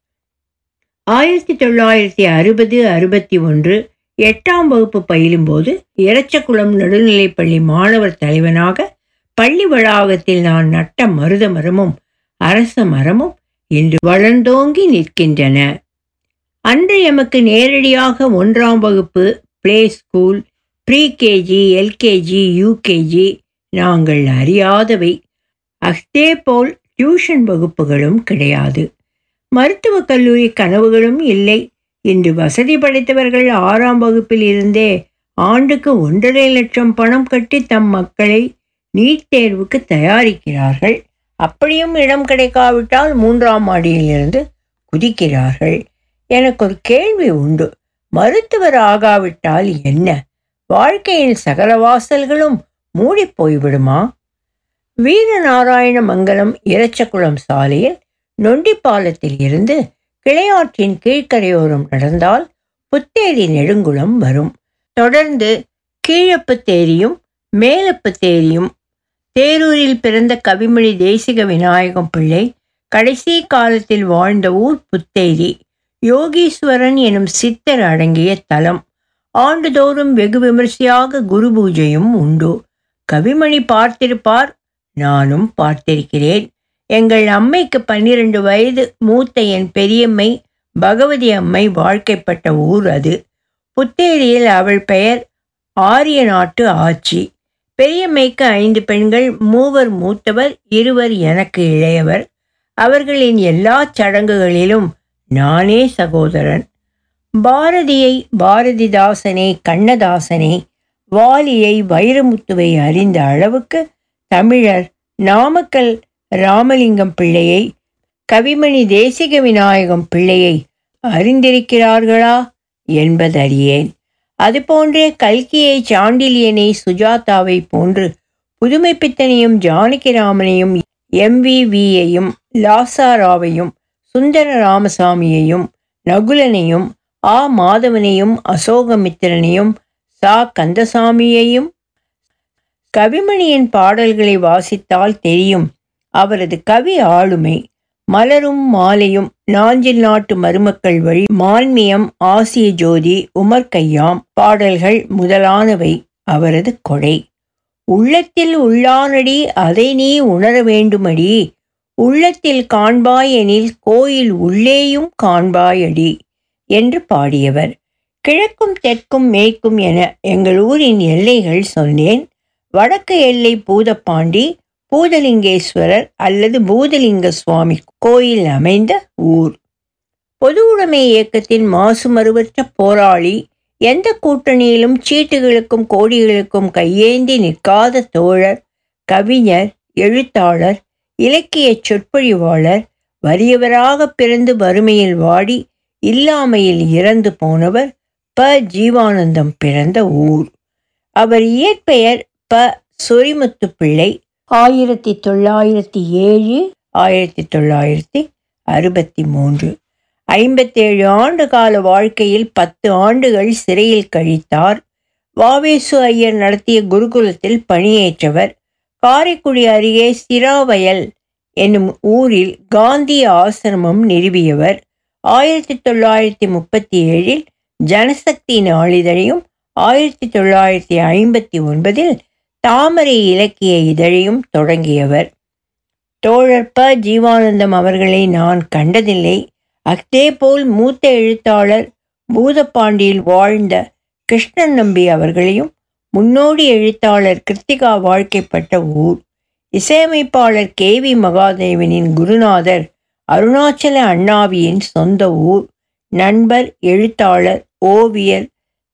ஆயிரத்தி தொள்ளாயிரத்தி அறுபது அறுபத்தி ஒன்று எட்டாம் வகுப்பு பயிலும்போது இரச்சகுளம் நடுநிலைப்பள்ளி மாணவர் தலைவனாக பள்ளி வளாகத்தில் நான் நட்ட மருத மரமும் அரச மரமும் இன்று வளர்ந்தோங்கி நிற்கின்றன. அன்று எமக்கு நேரடியாக ஒன்றாம் வகுப்பு play school pre KG LKG UKG நாங்கள் அறியாதவை. அஸ்தே போல் டியூஷன் வகுப்புகளும் கிடையாது. மருத்துவக் கல்லூரி கனவுகளும் இல்லை. இன்று வசதி படைத்தவர்கள் ஆறாம் வகுப்பில் இருந்தே ஆண்டுக்கு ஒன்றரை லட்சம் பணம் கட்டி தம் மக்களை நீட் தேர்வுக்கு தயாரிக்கிறார்கள். அப்படியும் இடம் கிடைக்காவிட்டால் மூன்றாம் மாடியிலிருந்து குதிக்கிறார்கள். எனக்கு ஒரு கேள்வி உண்டு. மருத்துவர் ஆகாவிட்டால் என்ன? வாழ்க்கையின் சகல வாசல்களும் மூடி போய்விடுமா? வீரநாராயண மங்கலம் இரச்சகுளம் சாலையில் நொண்டிப்பாலத்தில் இருந்து கிளையாற்றின் கீழ்க்கரையோரம் நடந்தால் புத்தேரி நெடுங்குளம் வரும். தொடர்ந்து கீழப்பு தேரியும் மேலப்பு தேரியும் தேரூரில் பிறந்த கவிமொழி தேசிக விநாயகம் பிள்ளை கடைசி காலத்தில் வாழ்ந்த ஊர் புத்தேரி யோகீஸ்வரன் எனும் சித்தர் அடங்கிய தலம். ஆண்டுதோறும் வெகு விமர்சையாக குரு பூஜையும் உண்டு. கவிமணி பார்த்திருப்பார் நானும் பார்த்திருக்கிறேன். எங்கள் அம்மைக்கு பன்னிரண்டு வயது மூத்த என் பெரியம்மை பகவதி அம்மை வாழ்க்கைப்பட்ட ஊர் அது. புத்தேரியில் அவள் பெயர் ஆரிய நாட்டு ஆட்சி பெரியம்மைக்கு ஐந்து பெண்கள் மூவர் மூத்தவர் இருவர் எனக்கு இளையவர். அவர்களின் எல்லா சடங்குகளிலும் நானே சகோதரன். பாரதியை பாரதிதாசனை கண்ணதாசனை வாலியை வைரமுத்துவை அறிந்த அளவுக்கு தமிழர் நாமக்கல் ராமலிங்கம் பிள்ளையை கவிமணி தேசிக விநாயகம் பிள்ளையை அறிந்திருக்கிறார்களா என்பதறியேன். அதுபோன்றே கல்கியை சாண்டிலியனை சுஜாதாவை போன்று புதுமைப்பித்தனையும் ஜானகிராமனையும் எம்விவியையும் லாசாராவையும் சுந்தர ராமசாமியையும் நகுலனையும் ஆ. மாதவனையும் அசோகமித்திரனையும் சா. கந்தசாமியையும் கவிமணியின் பாடல்களை வாசித்தால் தெரியும். அவரது கவி ஆளுமை மலரும் மாலையும் நாஞ்சில் நாட்டு மருமக்கள் வழி மான்மியம் ஆசிய ஜோதி உமர் கையாம் பாடல்கள் முதலானவை அவரது கொடை. உள்ளத்தில் உள்ளானடி அதை நீ உணர வேண்டுமடி. உள்ளத்தில் காண்பாய் எனில் கோயில் உள்ளேயும் காண்பாயடி என்று பாடியவர். கிழக்கும் தெற்கும் மேய்க்கும் என எங்கள் ஊரின் எல்லைகள் சொன்னேன். வடக்கு எல்லை பூதப்பாண்டி பூதலிங்கேஸ்வரர் அல்லது பூதலிங்க சுவாமி கோயில் அமைந்த ஊர். பொது உடைமை இயக்கத்தின் மாசுமறுவற்ற போராளி எந்த கூட்டணியிலும் சீட்டுகளுக்கும் கோடிகளுக்கும் கையேந்தி நிற்காத தோழர் கவிஞர் எழுத்தாளர் இலக்கிய சொற்பொழிவாளர் வறியவராக பிறந்து வறுமையில் வாடி இல்லாமையில் இறந்து போனவர் ப. ஜீவானந்தம் பிறந்த ஊர். அவர் இயற்பெயர் ப. சொரிமுத்து பிள்ளை ஆயிரத்தி தொள்ளாயிரத்தி ஏழு ஆயிரத்தி தொள்ளாயிரத்தி அறுபத்தி மூன்று. ஐம்பத்தேழு ஆண்டு கால வாழ்க்கையில் பத்து ஆண்டுகள் சிறையில் கழித்தார். வாவேசு ஐயர் நடத்திய குருகுலத்தில் பணியேற்றவர். காரைக்குடி அருகே சிராவயல் என்னும் ஊரில் காந்தி ஆசிரமம் நிறுவியவர். ஆயிரத்தி தொள்ளாயிரத்தி முப்பத்தி ஏழில் ஜனசக்தி நாளிதழையும் ஆயிரத்தி தொள்ளாயிரத்தி ஐம்பத்தி ஒன்பதில் தாமரை இலக்கிய இதழையும் தொடங்கியவர். தோழர் ப. ஜீவானந்தம் அவர்களை நான் கண்டதில்லை. அதேபோல் மூத்த எழுத்தாளர் பூதப்பாண்டியில் வாழ்ந்த கிருஷ்ணன் நம்பி அவர்களையும் முன்னோடி எழுத்தாளர் கிருத்திகா வாழ்க்கைப்பட்ட ஊர். இசையமைப்பாளர் கே. வி. மகாதேவனின் குருநாதர் அருணாச்சல அண்ணாவியின் சொந்த ஊர். நண்பர் எழுத்தாளர் ஓவியர்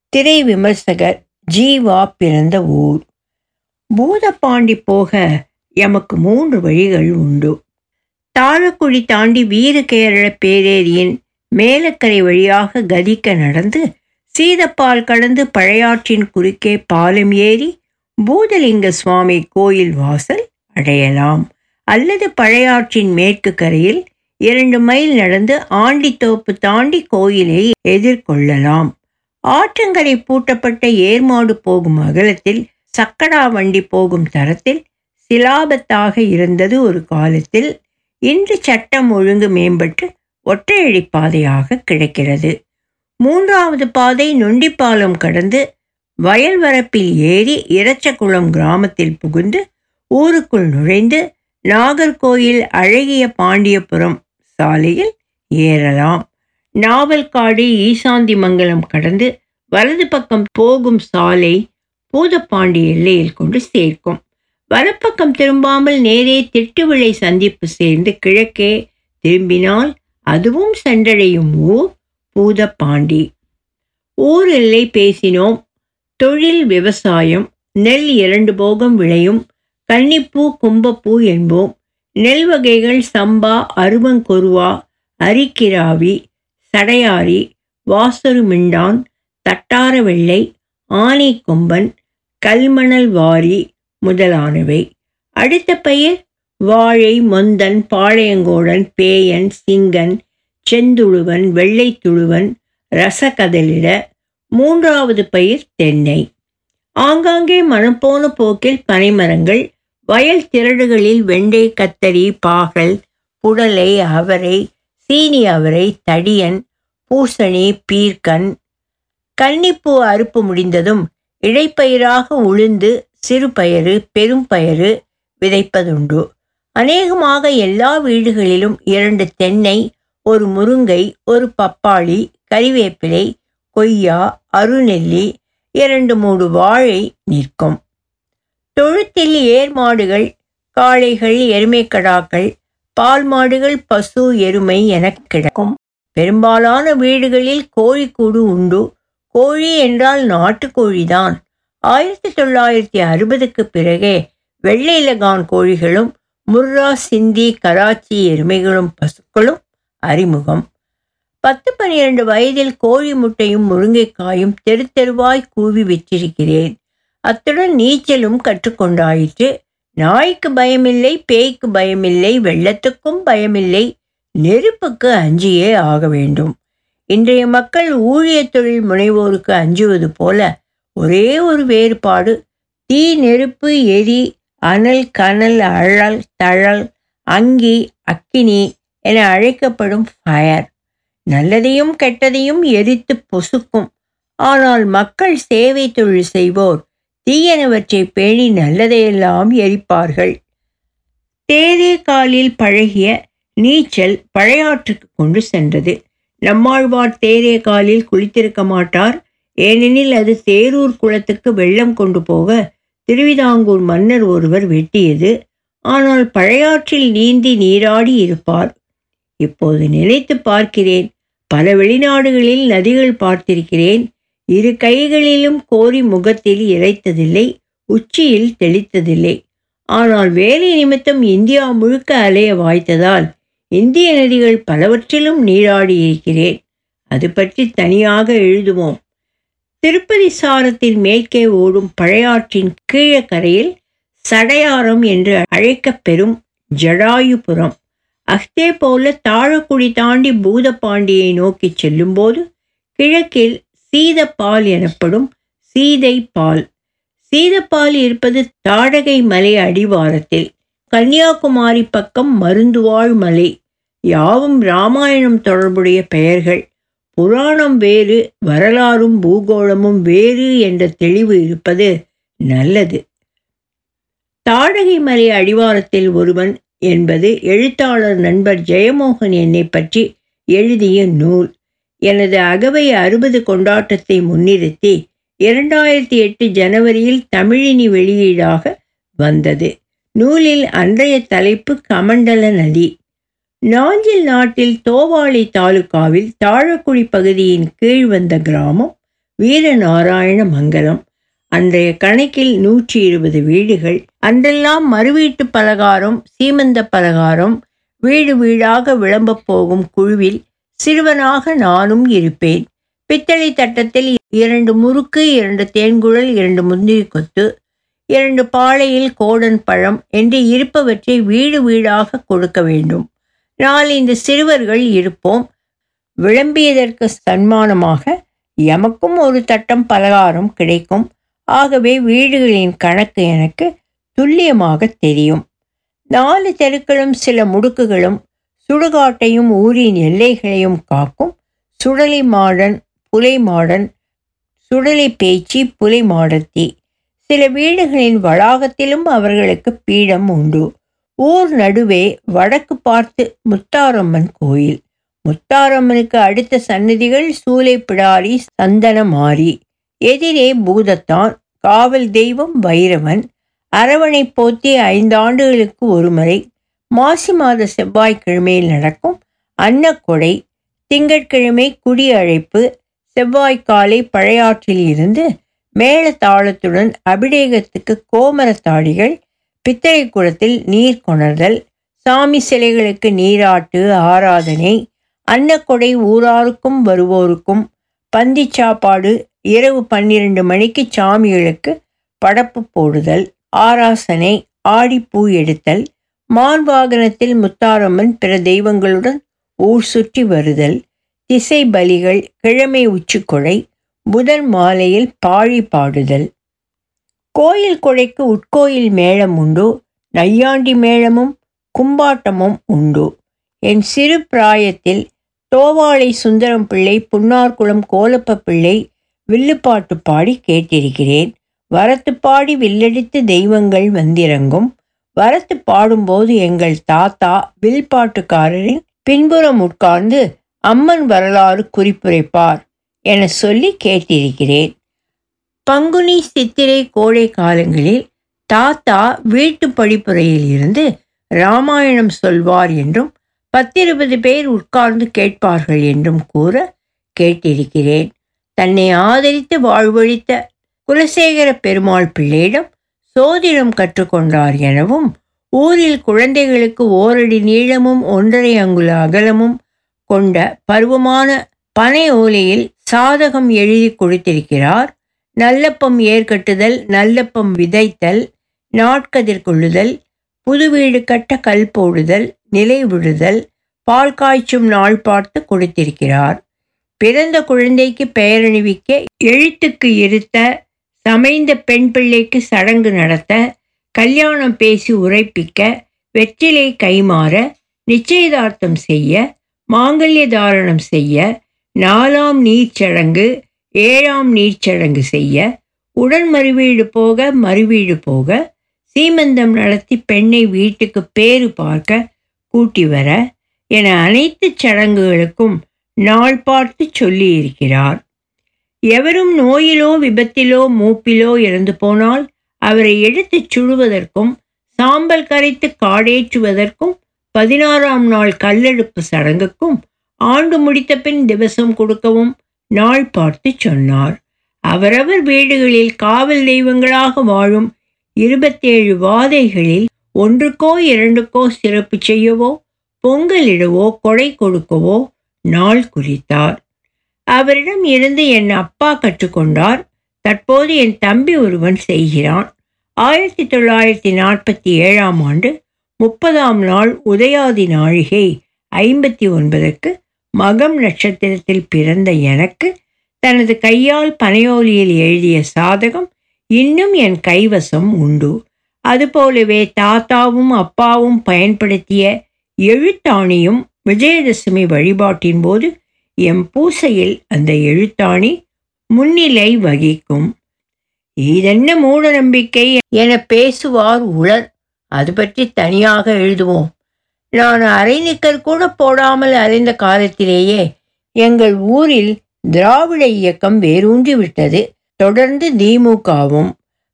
திரை விமர்சகர் ஜீவா பிறந்த ஊர். பூதப்பாண்டி போக எமக்கு மூன்று வழிகள் உண்டு. தாழக்குழி தாண்டி வீரகேரள பேரேரியின் மேலக்கரை வழியாக கதிக்க நடந்து சீதப்பால் கடந்து பழையாற்றின் குறுக்கே பாலம் ஏறி பூதலிங்க சுவாமி கோயில் வாசல் அடையலாம். அல்லது பழையாற்றின் மேற்கு கரையில் இரண்டு மைல் நடந்து ஆண்டித்தோப்பு தாண்டி கோயிலை எதிர்கொள்ளலாம். ஆற்றங்கரை பூட்டப்பட்ட ஏர்மாடு போகும் அகலத்தில் சக்கடா வண்டி போகும் தரத்தில் சிலாபத்தாக இருந்தது ஒரு காலத்தில். இன்று சட்டம் ஒழுங்கு மேம்பட்டு ஒற்றையடி பாதையாக கிடைக்கிறது. மூன்றாவது பாதை நொண்டிப்பாலம் கடந்து வயல் வரப்பில் ஏறி இரச்சகுளம் கிராமத்தில் புகுந்து ஊருக்குள் நுழைந்து நாகர்கோயில் அழகிய பாண்டியபுரம் சாலையில் ஏறலாம். நாவல்காடு ஈசாந்தி மங்கலம் கடந்து வலது பக்கம் போகும் சாலை பூதப்பாண்டி எல்லையில் கொண்டு சேர்க்கும். வலப்பக்கம் திரும்பாமல் நேரே திட்டுவிளை சந்திப்பு சேர்ந்து கிழக்கே திரும்பினால் அதுவும் சென்றடையும் ஊர் பூதப்பாண்டி. ஊர் எல்லை பேசினோம். தொழில் விவசாயம் நெல் இரண்டு போகம் விளையும் கன்னிப்பூ கும்பப்பூ என்போம். நெல் வகைகள் சம்பா அருவங்கொருவா அரிக்கிராவி சடையாரி வாசரு மிண்டான் தட்டார வெள்ளை ஆனை கொம்பன் கல்மணல் வாரி முதலானவை. அடுத்த பயிர் வாழை மொந்தன் பாளையங்கோடன் பேயன் சிங்கன் செந்துழுவன் வெள்ளைத்துழுவன் ரசகதலிட. மூன்றாவது பயிர் தென்னை. ஆங்காங்கே மனப்போன போக்கில் பனைமரங்கள் வயல் திரடுகளில் வெண்டை கத்தரி பாகல் புடலை அவரை சீனி அவரை தடியன் பூசணி பீர்க்கன் கன்னிப்பூ அறுப்பு முடிந்ததும் இடைப்பயிராக உளுந்து சிறுபயறு பெரும்பயறு விதைப்பதுண்டு. அநேகமாக எல்லா வீடுகளிலும் இரண்டு தென்னை ஒரு முருங்கை ஒரு பப்பாளி கறிவேப்பிலை கொய்யா அருநெல்லி இரண்டு மூடு வாழை நிற்கும் தொழுத்தில் ஏர் மாடுகள் காளைகள் எருமைக்கடாக்கள் பால் மாடுகள் பசு எருமை என கிடக்கும். பெரும்பாலான வீடுகளில் கோழிக்கூடு உண்டு. கோழி என்றால் நாட்டுக்கோழிதான். ஆயிரத்தி தொள்ளாயிரத்தி அறுபதுக்கு பிறகே வெள்ளை லகான் கோழிகளும் முர்ரா சிந்தி கராச்சி எருமைகளும் பசுக்களும் அறிமுகம். பத்து பன்னிரண்டு வயதில் கோழி முட்டையும் முருங்கைக்காயும் தெரு தெருவாய் கூவி விற்றிருக்கிறேன். அத்துடன் நீச்சலும் கற்றுக்கொண்டாயிற்று. நாய்க்கு பயமில்லை பேய்க்கு பயமில்லை வெள்ளத்துக்கும் பயமில்லை நெருப்புக்கு அஞ்சியே ஆக வேண்டும். இன்றைய மக்கள் ஊழிய தொழில் முனைவோருக்கு அஞ்சுவது போல ஒரே ஒரு வேறுபாடு. தீ நெருப்பு எரி அனல் கனல் அழல் தழல் அங்கி அக்கினி என அழைக்கப்படும் ஃபயர். நல்லதையும் கெட்டதையும் எரித்து பொசுக்கும். ஆனால் மக்கள் சேவை தொழில் செய்வோர் தீயனவற்றை பேணி நல்லதையெல்லாம் எரிப்பார்கள். தேரே காலில் பழகிய நீச்சல் பழையாற்றுக்கு கொண்டு சென்றது. நம்மாழ்வார் தேரே காலில் குளித்திருக்க மாட்டார். ஏனெனில் அது தேரூர் குளத்துக்கு வெள்ளம் கொண்டு போக திருவிதாங்கூர் மன்னர் ஒருவர் வெட்டியது. ஆனால் பழையாற்றில் நீந்தி நீராடி இருப்பார். இப்போது நினைத்து பார்க்கிறேன். பல வெளிநாடுகளில் நதிகள் பார்த்திருக்கிறேன். இரு கைகளிலும் கோரி முகத்தில் இறைத்ததில்லை உச்சியில் தெளித்ததில்லை. ஆனால் வேலை நிமித்தம் இந்தியா முழுக்க அலைய வாய்த்ததால் இந்திய நதிகள் பலவற்றிலும் நீராடி இருக்கிறேன். அது பற்றி தனியாக எழுதுவோம். திருப்பதி சாரத்தின் மேற்கே ஓடும் பழையாற்றின் கீழக்கரையில் சடையாரம் என்று அழைக்கப்பெறும் ஜடாயுபுரம். அஹ்தே போல தாழக்குடி தாண்டி பூதப்பாண்டியை நோக்கி செல்லும்போது கிழக்கில் சீதப்பால் எனப்படும் சீதை பால் சீதப்பால் இருப்பது தாடகை மலை அடிவாரத்தில். கன்னியாகுமரி பக்கம் மருந்துவாழ் மலை. யாவும் ராமாயணம் தொடர்புடைய பெயர்கள். புராணம் வேறு வரலாறும் பூகோளமும் வேறு என்ற தெளிவு இருப்பது நல்லது. தாடகை மலை அடிவாரத்தில் ஒருவன் என்பது எழுத்தாளர் நண்பர் ஜெயமோகன் என்னை பற்றி எழுதிய நூல். எனது அகவை அறுபது கொண்டாட்டத்தை முன்னிறுத்தி இரண்டாயிரத்தி எட்டு ஜனவரியில் தமிழினி வெளியீடாக வந்தது. நூலில் அன்றைய தலைப்பு கமண்டல நதி. நாஞ்சில் நாட்டில் தோவாளி தாலுகாவில் தாழக்குடி பகுதியின் கீழ் வந்த கிராமம் வீரநாராயண மங்கலம். அன்றைய கணக்கில் நூற்றி இருபது வீடுகள். அன்றெல்லாம் மறுவீட்டு பலகாரம் சீமந்த பலகாரம் வீடு வீடாக விளம்பப் போகும் குழுவில் சிறுவனாக நானும் இருப்பேன். பித்தளை தட்டத்தில் இரண்டு முறுக்கு இரண்டு தேன்குழல் இரண்டு முந்திரி கொத்து இரண்டு பாளையில் கோடன் பழம் என்று இருப்பவற்றை வீடு வீடாக கொடுக்க வேண்டும். நாலந்து சிறுவர்கள் இருப்போம். விளம்பியதற்கு சன்மானமாக எமக்கும் ஒரு தட்டம் பலகாரம் கிடைக்கும். ஆகவே வீடுகளின் கணக்கு எனக்கு துல்லியமாக தெரியும். நாலு தெருக்களும் சில முடுக்குகளும் சுடுகாட்டையும் ஊரின் எல்லைகளையும் காக்கும். சுடலி மாடன் புலை மாடன் சுடலை பேச்சு புலை மாடத்தி சில வீடுகளின் வளாகத்திலும் அவர்களுக்கு பீடம் உண்டு. ஊர் நடுவே வடக்கு பார்த்து முத்தாரம்மன் கோயில். முத்தாரம்மனுக்கு அடுத்த சன்னதிகள் சூளைப்பிடாரி சந்தனமாரி. எதிரே பூதத்தான் காவல் தெய்வம் வைரவன் அரவணை போத்தி ஐந்தாண்டுகளுக்கு ஒருமுறை மாசி மாத செவ்வாய்க்கிழமையில் நடக்கும் அன்னக்கொடை திங்கட்கிழமை குடி அழைப்பு செவ்வாய்க்காலை பழையாற்றில் இருந்து மேளத்தாளத்துடன் அபிடேகத்துக்கு கோமரத்தாடிகள் பித்தளை குளத்தில் நீர் கொணர்தல் சாமி சிலைகளுக்கு நீராட்டு ஆராதனை அன்னக்கொடை ஊராருக்கும் வருவோருக்கும் பந்தி சாப்பாடு இரவு பன்னிரண்டு மணிக்கு சாமிகளுக்கு படப்பு போடுதல் ஆராசனை ஆடிப்பூ எடுத்தல் மான் வாகனத்தில் முத்தாரம்மன் பிற தெய்வங்களுடன் ஊர் சுற்றி வருதல் திசை பலிகள் கிழமை உச்சிக்கொடை புதன் மாலையில் பாழி பாடுதல். கோயில் கொடைக்கு உட்கோயில் மேளம் உண்டு நையாண்டி மேளமும் கும்பாட்டமும் உண்டு. என் சிறு பிராயத்தில் தோவாளை சுந்தரம் பிள்ளை புன்னார்குளம் கோலப்ப பிள்ளை வில்லுப்பாட்டு பாடி கேட்டிருக்கிறேன். வரத்து பாடி வில்லடித்து தெய்வங்கள் வந்திறங்கும். வரத்து பாடும்போது எங்கள் தாத்தா வில்பாட்டுக்காரரின் பின்புறம் உட்கார்ந்து அம்மன் வரலாறு குறிப்புரைப்பார். என சொல்லி கேட்டிருக்கிறேன். பங்குனி சித்திரை கோடை காலங்களில் தாத்தா வீட்டு படிப்புரையில் இருந்து ராமாயணம் சொல்வார் என்றும் பத்திருபது பேர் உட்கார்ந்து கேட்பார்கள் என்றும் கூற கேட்டிருக்கிறேன். தன்னை ஆதரித்து வாழ்வழித்த குலசேகர பெருமாள் பிள்ளையிடம் சோதிடம் கற்றுக்கொண்டார் எனவும் ஊரில் குழந்தைகளுக்கு ஓரடி நீளமும் ஒன்றரை அங்குல அகலமும் கொண்ட பருவமான பனை ஓலையில் சாதகம் எழுதி கொடுத்திருக்கிறார். நல்லப்பம் ஏற்கட்டுதல் நல்லப்பம் விதைத்தல் நாட்கதிர் கொள்ளுதல் புது வீடு கட்ட கல் போடுதல் நிலை விடுதல் பால் காய்ச்சும் நாள் பார்த்து கொடுத்திருக்கிறார். பிறந்த குழந்தைக்கு பெயரணிவிக்க எழுத்துக்கு இருத்த சமைந்த பெண் பிள்ளைக்கு சடங்கு நடத்த கல்யாணம் பேசி உரைப்பிக்க வெற்றிலை கைமாற நிச்சயதார்த்தம் செய்ய மாங்கல்ய தாரணம் செய்ய நாலாம் நீர்ச்சடங்கு ஏழாம் நீர்ச்சடங்கு செய்ய உடன் மறுவீடு போக மறுவீடு போக சீமந்தம் நடத்தி பெண்ணை வீட்டுக்கு பேறு பார்க்க கூட்டி வர என அனைத்து சடங்குகளுக்கும் நாள் பார்த்து சொல்லியிருக்கிறார். எவரும் நோயிலோ விபத்திலோ மூப்பிலோ இறந்து போனால் அவரை எடுத்துச் சுடுவதற்கும் சாம்பல் கரைத்து காடேற்றுவதற்கும் பதினாறாம் நாள் கல்லெடுப்பு சடங்குக்கும் ஆண்டு முடித்த பின் திவசம் கொடுக்கவும் நாள் பார்த்து சொன்னார். அவரவர் வீடுகளில் காவல் தெய்வங்களாக வாழும் இருபத்தேழு வாதைகளில் ஒன்றுக்கோ இரண்டுக்கோ சிறப்பு செய்யவோ பொங்கலிடவோ கொடை கொடுக்கவோ நாள் குறித்தார். அவரிடம் இருந்து என் அப்பா கற்றுக்கொண்டார் தற்போது என் தம்பி ஒருவன் செய்கிறான். ஆயிரத்தி தொள்ளாயிரத்தி நாற்பத்தி ஏழாம் ஆண்டு முப்பதாம் நாள் உதயாதி நாழிகை ஐம்பத்தி ஒன்பதுக்கு மகம் நட்சத்திரத்தில் பிறந்த எனக்கு தனது கையால் பனையோலியில் எழுதிய சாதகம் இன்னும் என் கைவசம் உண்டு. அதுபோலவே தாத்தாவும் அப்பாவும் பயன்படுத்திய எழுத்தாணியும் விஜயதசமி வழிபாட்டின் போது எம் பூசையில் அந்த எழுத்தாணி முன்னிலை வகிக்கும். இதென்ன மூட நம்பிக்கை என பேசுவார் உளர். அது பற்றி தனியாக எழுதுவோம். நான் அரைநிக்கர் கூட போடாமல் அறிந்த காலத்திலேயே எங்கள் ஊரில் திராவிட இயக்கம் வேரூன்றி விட்டது. தொடர்ந்து திமுகவும்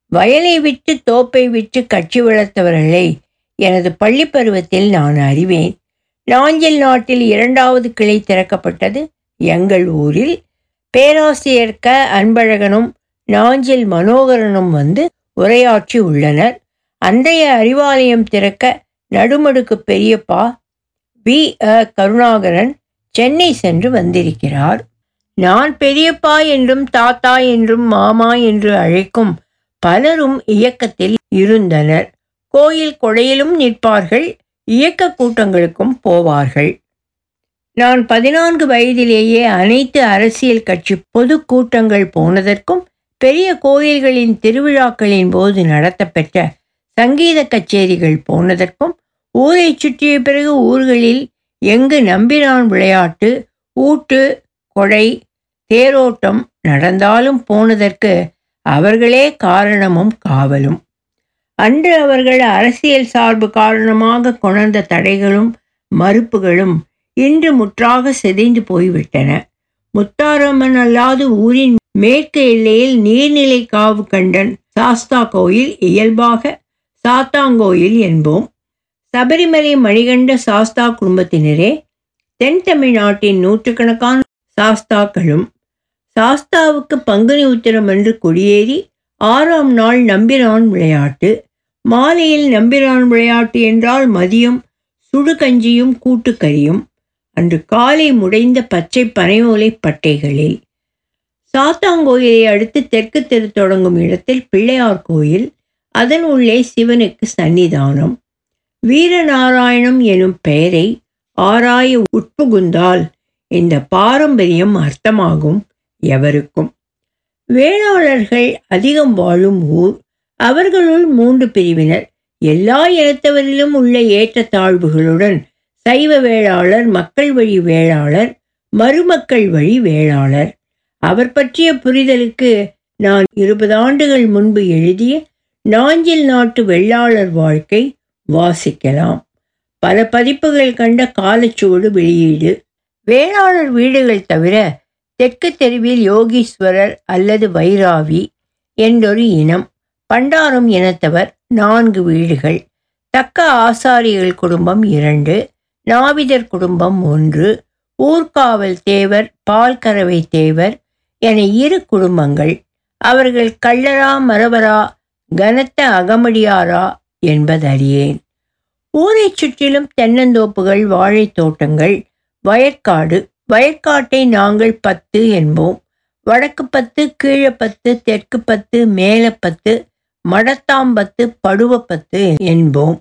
வயலை விட்டு தோப்பை விட்டு கட்சி வளர்த்தவர்களை எனது பள்ளி பருவத்தில் நான் அறிவேன். நாஞ்சில் நாட்டில் இரண்டாவது கிளை திறக்கப்பட்டது எங்கள் ஊரில். பேராசிரியர் க. அன்பழகனும் நாஞ்சில் மனோகரனும் வந்து உரையாற்றி உள்ளனர். அன்றைய அறிவாலயம் திறக்க நடுமடுக்கு பெரியப்பா வி. அ. கருணாகரன் சென்னை சென்று வந்திருக்கிறார். நான் பெரியப்பா என்றும் தாத்தா என்றும் மாமா என்று அழைக்கும் பலரும் இயக்கத்தில் இருந்தனர். கோயில் கொடையிலும் நிற்பார்கள் இயக்க கூட்டங்களுக்கும் போவார்கள். நான் பதினான்கு வயதிலேயே அனைத்து அரசியல் கட்சி பொது கூட்டங்கள் போனதற்கும் பெரிய கோயில்களின் திருவிழாக்களின் போது நடத்தப்பெற்ற சங்கீத கச்சேரிகள் போனதற்கும் ஊரை சுற்றிய பிறகு ஊர்களில் எங்கு நம்பினான் விளையாட்டு? ஊட்டு கொடை தேரோட்டம் நடந்தாலும் போனதற்கு அவர்களே காரணமும் காவலும். அன்று அவர்கள் அரசியல் சார்பு காரணமாக கொணர்ந்த தடைகளும் மறுப்புகளும் இன்று முற்றாக செதைந்து போய்விட்டன. முத்தாரம்மன் அல்லாது ஊரின் மேற்கு எல்லையில் நீர்நிலை காவு கண்டன் சாஸ்தா கோயில் இயல்பாக சாத்தாங்கோயில் என்போம். சபரிமலை மணிகண்ட சாஸ்தா குடும்பத்தினரே தென் தமிழ்நாட்டின் நூற்றுக்கணக்கான சாஸ்தாக்களும் சாஸ்தாவுக்கு பங்குனி உத்திரம் என்று கொடியேறி ஆறாம் நாள் நம்பிரான் விளையாட்டு மாலையில் நம்பிரான் விளையாட்டு என்றால் மதியம் சுடுகஞ்சியும் கூட்டுக்கறியும் அன்று காலை முடைந்த பச்சை பனையோலை பட்டைகளில். சாத்தாங்கோயிலை அடுத்து தெற்கு தெரு தொடங்கும் இடத்தில் பிள்ளையார் கோயில் அதன் உள்ளே சிவனுக்கு சன்னிதானம். வீரநாராயணம் எனும் பெயரை ஆராய உட்புகுந்தால் இந்த பாரம்பரியம் அர்த்தமாகும் எவருக்கும். வேளாளர்கள் அதிகம் வாழும் ஊர் அவர்களுள் மூன்று பிரிவினர். எல்லா இனத்தவரிலும் உள்ள ஏற்றத்தாழ்வுகளுடன் சைவ வேளாளர் மக்கள் வழி வேளாளர் மருமக்கள் வழி வேளாளர். அவர் பற்றிய புரிதலுக்கு நான் இருபது ஆண்டுகள் முன்பு எழுதிய நாஞ்சில் நாட்டு வெள்ளாளர் வாழ்க்கை வாசிக்கலாம். பல பதிப்புகள் கண்ட காலச்சுவடு வெளியீடு. வேளாளர் வீடுகள் தவிர தெற்கு தெருவில் யோகீஸ்வரர் அல்லது வைராவி என்றொரு இனம் பண்டாரம் இனத்தவர் நான்கு வீடுகள். தக்க ஆசாரிகள் குடும்பம் இரண்டு நாவிதர் குடும்பம் ஒன்று ஊர்காவல் தேவர் பால்கரவை தேவர் என இரு குடும்பங்கள். அவர்கள் கள்ளரா மரவரா கனத்த அகமடியாரா என்பதறியேன். ஊரைச் சுற்றிலும் தென்னந்தோப்புகள் வாழைத் தோட்டங்கள் வயற்காடு. வயற்காட்டை நாங்கள் பத்து என்போம். வடக்கு பத்து கீழே பத்து தெற்கு பத்து மேலே பத்து மடத்தாம்பத்து படுவப்பத்து என்போம்.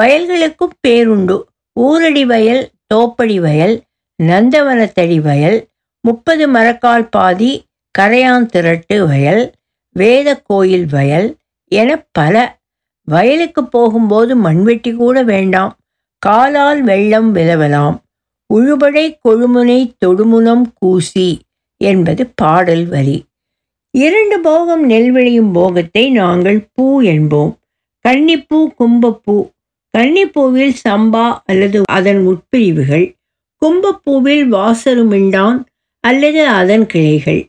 வயல்களுக்கும் பேருண்டு. ஊரடி வயல் தோப்படி வயல் நந்தவனத்தடி வயல் முப்பது மரக்கால் பாதி கரையான் திரட்டு வயல் வேத கோயில் வயல் என பல வயலுக்கு போகும்போது மண்வெட்டி கூட வேண்டாம். காலால் வெள்ளம் விலவலாம். உழுபடை கொழுமுனை தொடுமுனம் கூசி என்பது பாடல் வரி. இரண்டு போகம் நெல் விளையும் போகத்தை நாங்கள் பூ என்போம். கன்னிப்பூ கும்பப்பூ. கன்னிப்பூவில் சம்பா அல்லது அதன் உட்பிரிவுகள். கும்பப்பூவில் வாசருமிண்டான் அல்லது அதன் கிளைகள்.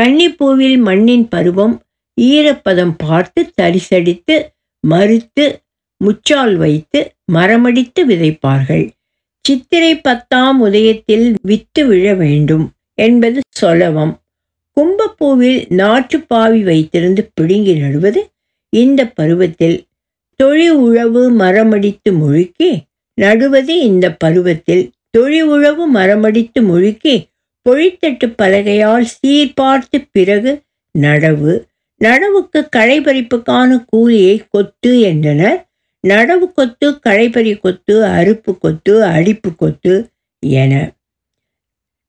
கன்னிப்பூவில் மண்ணின் பருவம் ஈரப்பதம் பார்த்து தரிசடித்து மறுத்து முச்சால் வைத்து மரமடித்து விதைப்பார்கள். சித்திரை பத்தாம் உதயத்தில் வித்து விழ வேண்டும் என்பது சொலவம். கும்பப்பூவில் நாற்றுப்பாவி வைத்திருந்து பிடுங்கி நடுவது இந்த பருவத்தில். தொழி உழவு மரமடித்து முழுக்கி நடுவது இந்த பருவத்தில். தொழி உழவு மரமடித்து முழுக்கி பொழித்தட்டு பலகையால் சீர்பார்த்து பிறகு நடவு. நடவுக்கு களைபறிப்புக்கான கூலியை கொத்து என்றனர். நடவு கொத்து களைபறி கொத்து அறுப்பு கொத்து அடிப்பு கொத்து என.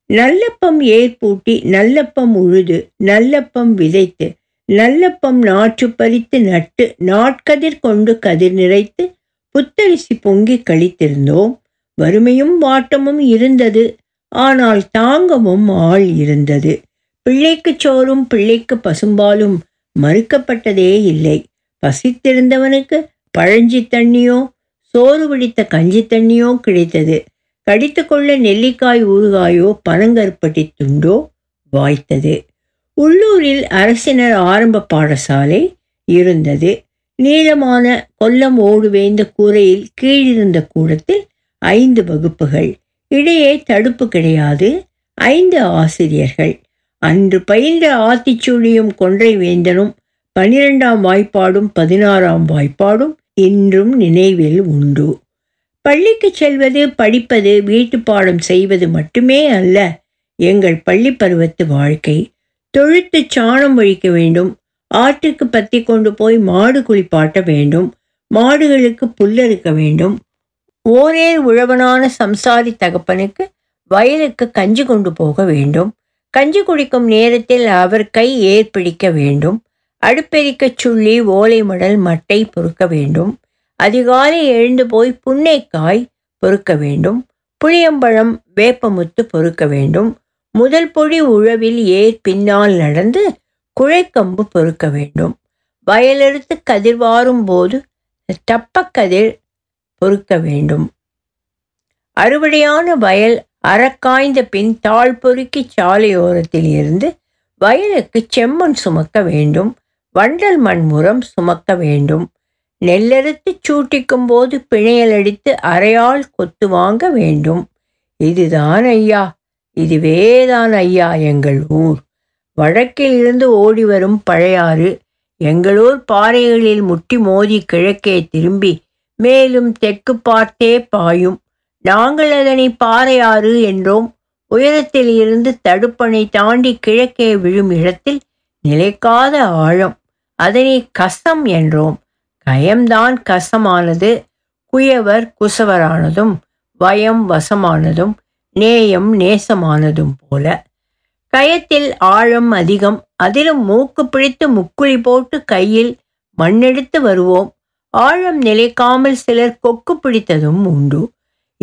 நல்லப்பம் ஏற்பூட்டி நல்லப்பம் உழுது நல்லப்பம் விதைத்து நல்லப்பம் நாற்று பறித்து நட்டு நாட்கதிர் கொண்டு கதிர் நிறைத்து புத்தரிசி பொங்கி கழித்திருந்தோம். வறுமையும் வாட்டமும் இருந்தது. ஆனால் தாங்கவும் ஆள் இருந்தது. பிள்ளைக்கு சோறும் பிள்ளைக்கு பசும்பாலும் மறுக்கப்பட்டதே இல்லை. பசித்திருந்தவனுக்கு பழஞ்சி தண்ணியோ சோறு பிடித்த கஞ்சி தண்ணியோ கிடைத்தது. கடித்து கொள்ள நெல்லிக்காய் ஊறுகாயோ பனங்கருப்பட்டி துண்டோ வாய்த்தது. உள்ளூரில் அரசினர் ஆரம்ப பாடசாலை இருந்தது. நீளமான கொல்லம் ஓடுவேந்த கூரையில் கீழிருந்த கூடத்தில் ஐந்து வகுப்புகள். இடையே தடுப்பு கிடையாது. ஐந்து ஆசிரியர்கள். அன்று பயின்ற ஆத்திச்சூடியும் கொன்றை வேந்தனும் பனிரெண்டாம் வாய்ப்பாடும் பதினாறாம் வாய்ப்பாடும் இன்றும் நினைவில் உண்டு. பள்ளிக்கு செல்வது படிப்பது வீட்டு பாடம் செய்வது மட்டுமே அல்ல எங்கள் பள்ளி பருவத்து வாழ்க்கை. தொழுத்து சாணம் வழிக்க வேண்டும் ஆற்றுக்கு பத்தி கொண்டு போய் மாடு குளிப்பாட்ட வேண்டும் மாடுகளுக்கு புல்லறுக்க வேண்டும். ஓரே உழவனான சம்சாரி தகப்பனுக்கு வயலுக்கு கஞ்சி கொண்டு போக வேண்டும். கஞ்சி குடிக்கும் நேரத்தில் அவர் கை ஏற்பிடிக்க வேண்டும். அடுப்பெரிக்கச் சுள்ளி ஓலை மடல் மட்டை பொறுக்க வேண்டும். அதிகாலை எழுந்து போய் புன்னைக்காய் பொறுக்க வேண்டும். புளியம்பழம் வேப்பமுத்து பொறுக்க வேண்டும். முதல் பொடி உழவில் ஏர் பின்னால் நடந்து குழைக்கம்பு பொறுக்க வேண்டும். வயலெடுத்து கதிர்வாரும் போது தப்பக்கதிர் பொறுக்க வேண்டும். அறுவடையான வயல் அறக்காய்ந்த பின் தாழ் பொறுக்கி சாலையோரத்தில் இருந்து வயலுக்கு செம்மண் சுமக்க வேண்டும். வண்டல் மண் முறம் சுமக்க வேண்டும். நெல்லறுத்து சூட்டிக்கும் போது பிணையல் அடித்து அரையால் கொத்து வாங்க வேண்டும். இதுதான் ஐயா இதுவேதான் ஐயா எங்கள் ஊர். வடக்கிலிருந்து ஓடி வரும் பழையாறு எங்களூர் பாறைகளில் முட்டி மோதி கிழக்கே திரும்பி மேலும் தெற்கு பார்த்தே பாயும். நாங்கள் அதனை பாறையாறு என்றோம். உயரத்தில் இருந்து தடுப்பணை தாண்டி கிழக்கே விழும் இடத்தில் நிலைக்காத ஆழம். அதனை கசம் என்றோம். கயம்தான் கசமானது. குயவர் குசவரானதும் வயம் வசமானதும் நேயம் நேசமானதும் போல. கயத்தில் ஆழம் அதிகம். அதிலும் மூக்கு பிடித்து முக்குழி போட்டு கையில் மண்ணெடுத்து வருவோம். ஆழம் நிலைக்காமல் சிலர் கொக்கு பிடித்ததும் உண்டு.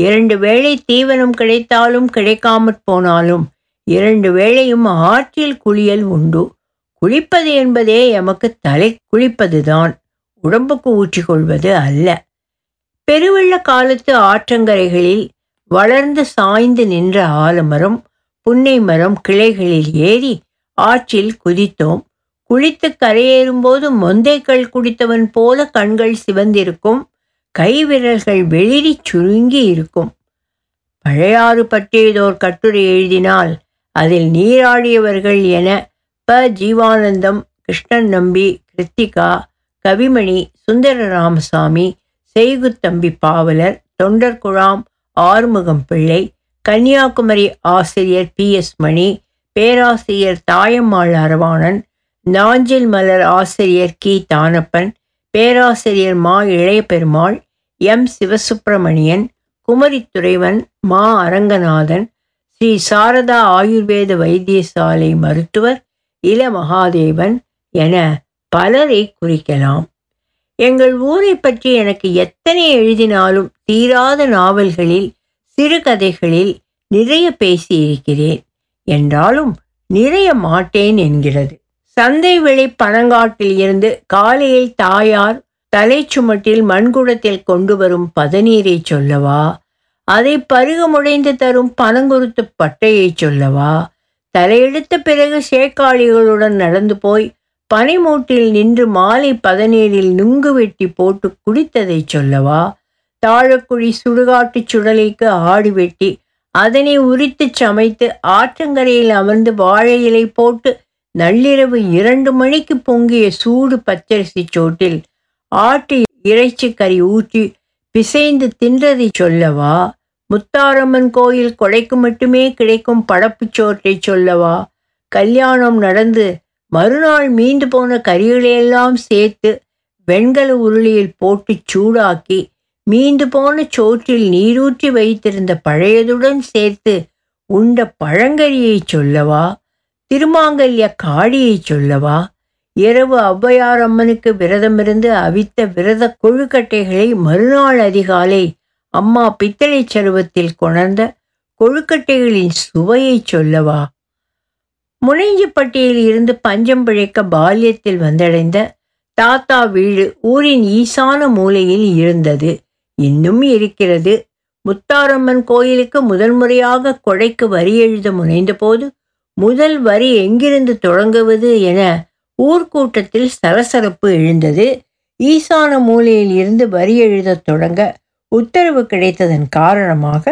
இரண்டு வேளை தீவனம் கிடைத்தாலும் கிடைக்காமற் போனாலும் இரண்டு வேளையும் ஆற்றில் குளியல் உண்டு. குளிப்பது என்பதே எமக்கு தலை குளிப்பதுதான். உடம்புக்கு ஊற்றிக்கொள்வது அல்ல. பெருவெள்ள காலத்து ஆற்றங்கரைகளில் வளர்ந்து சாய்ந்து நின்ற ஆலமரம் புன்னை மரம் கிளைகளில் ஏறி ஆற்றில் குதித்தோம். குளித்து கரையேறும்போது மொந்தைக்கள் குடித்தவன் போல கண்கள் சிவந்திருக்கும். கை விரல்கள் வெளிரி சுருங்கி இருக்கும். பழையாறு பற்றியதோர் கட்டுரை எழுதினால் அதில் நீராடியவர்கள் என ப. ஜீவானந்தம் கிருஷ்ணன் நம்பி கிருத்திகா கவிமணி சுந்தர ராமசாமி செய்குத்தம்பி பாவலர் தொண்டர்குழாம் ஆறுமுகம் பிள்ளை கன்னியாகுமரி ஆசிரியர் பி. எஸ். மணி பேராசிரியர் தாயம்மாள் அரவாணன் நாஞ்சில் மலர் ஆசிரியர் கி. தானப்பன் பேராசிரியர் மா இளைய பெருமாள் எம். சிவசுப்பிரமணியன் குமரி துறைவன் மா அரங்கநாதன் ஸ்ரீ சாரதா ஆயுர்வேத வைத்தியசாலை மருத்துவர் இள மகாதேவன் என பலரை குறிக்கலாம். எங்கள் ஊரை பற்றி எனக்கு எத்தனை எழுதினாலும் தீராத நாவல்களில் சிறுகதைகளில் நிறைய பேசியிருக்கிறேன். என்றாலும் நிறைய மாட்டேன் என்கிறது. சந்தை வெளி பனங்காட்டில் இருந்து காலையில் தாயார் தலை சுமட்டில் மண்குடத்தில் கொண்டு வரும் பதநீரை சொல்லவா? அதை பருக முடைந்து தரும் பனங்குருத்து பட்டையை சொல்லவா? தலையெடுத்த பிறகு சேக்காளிகளுடன் நடந்து போய் பனிமூட்டில் நின்று மாலை பதநீரில் நுங்கு வெட்டி போட்டு குடித்ததைச் சொல்லவா? தாழக்குழி சுடுகாட்டுச் சுடலைக்கு ஆடு வெட்டி அதனை உரித்துச் சமைத்து ஆற்றங்கரையில் அமர்ந்து வாழை இலை போட்டு நள்ளிரவு இரண்டு மணிக்கு பொங்கிய சூடு பச்சரிசி சோட்டில் ஆட்டு இறைச்சி கறி ஊற்றி பிசைந்து தின்றதை சொல்லவா? முத்தாரம்மன் கோயில் கொடைக்கு மட்டுமே கிடைக்கும் படப்புச் சோற்றை சொல்லவா? கல்யாணம் நடந்து மறுநாள் மீண்டு போன கறிகளையெல்லாம் சேர்த்து வெண்கல உருளியில் போட்டு சூடாக்கி மீண்டு போன சோற்றில் நீரூற்றி வைத்திருந்த பழையதுடன் சேர்த்து உண்ட பழங்கரியை சொல்லவா? திருமாங்கல்ய காளியை சொல்லவா? இரவு ஔவையார் அம்மனுக்கு விரதமிருந்து அவித்த விரத கொழுக்கட்டைகளை மறுநாள் அதிகாலை அம்மா பித்தளை சருவத்தில் கொணர்ந்த கொழுக்கட்டைகளின் சுவையை சொல்லவா? முனைஞ்சிப்பட்டியில் இருந்து பஞ்சம் பிழைக்க பால்யத்தில் வந்தடைந்த தாத்தா வீடு ஊரின் ஈசான மூலையில் இருந்தது. இன்னும் இருக்கிறது. முத்தாரம்மன் கோயிலுக்கு முதல் முறையாக கொடைக்கு வரி எழுத முனைந்தபோது முதல் வரி எங்கிருந்து தொடங்குவது என ஊர்க்கூட்டத்தில் சலசலப்பு எழுந்தது. ஈசான மூலையில் இருந்து வரி எழுதத் தொடங்க உத்தரவு கிடைத்ததன் காரணமாக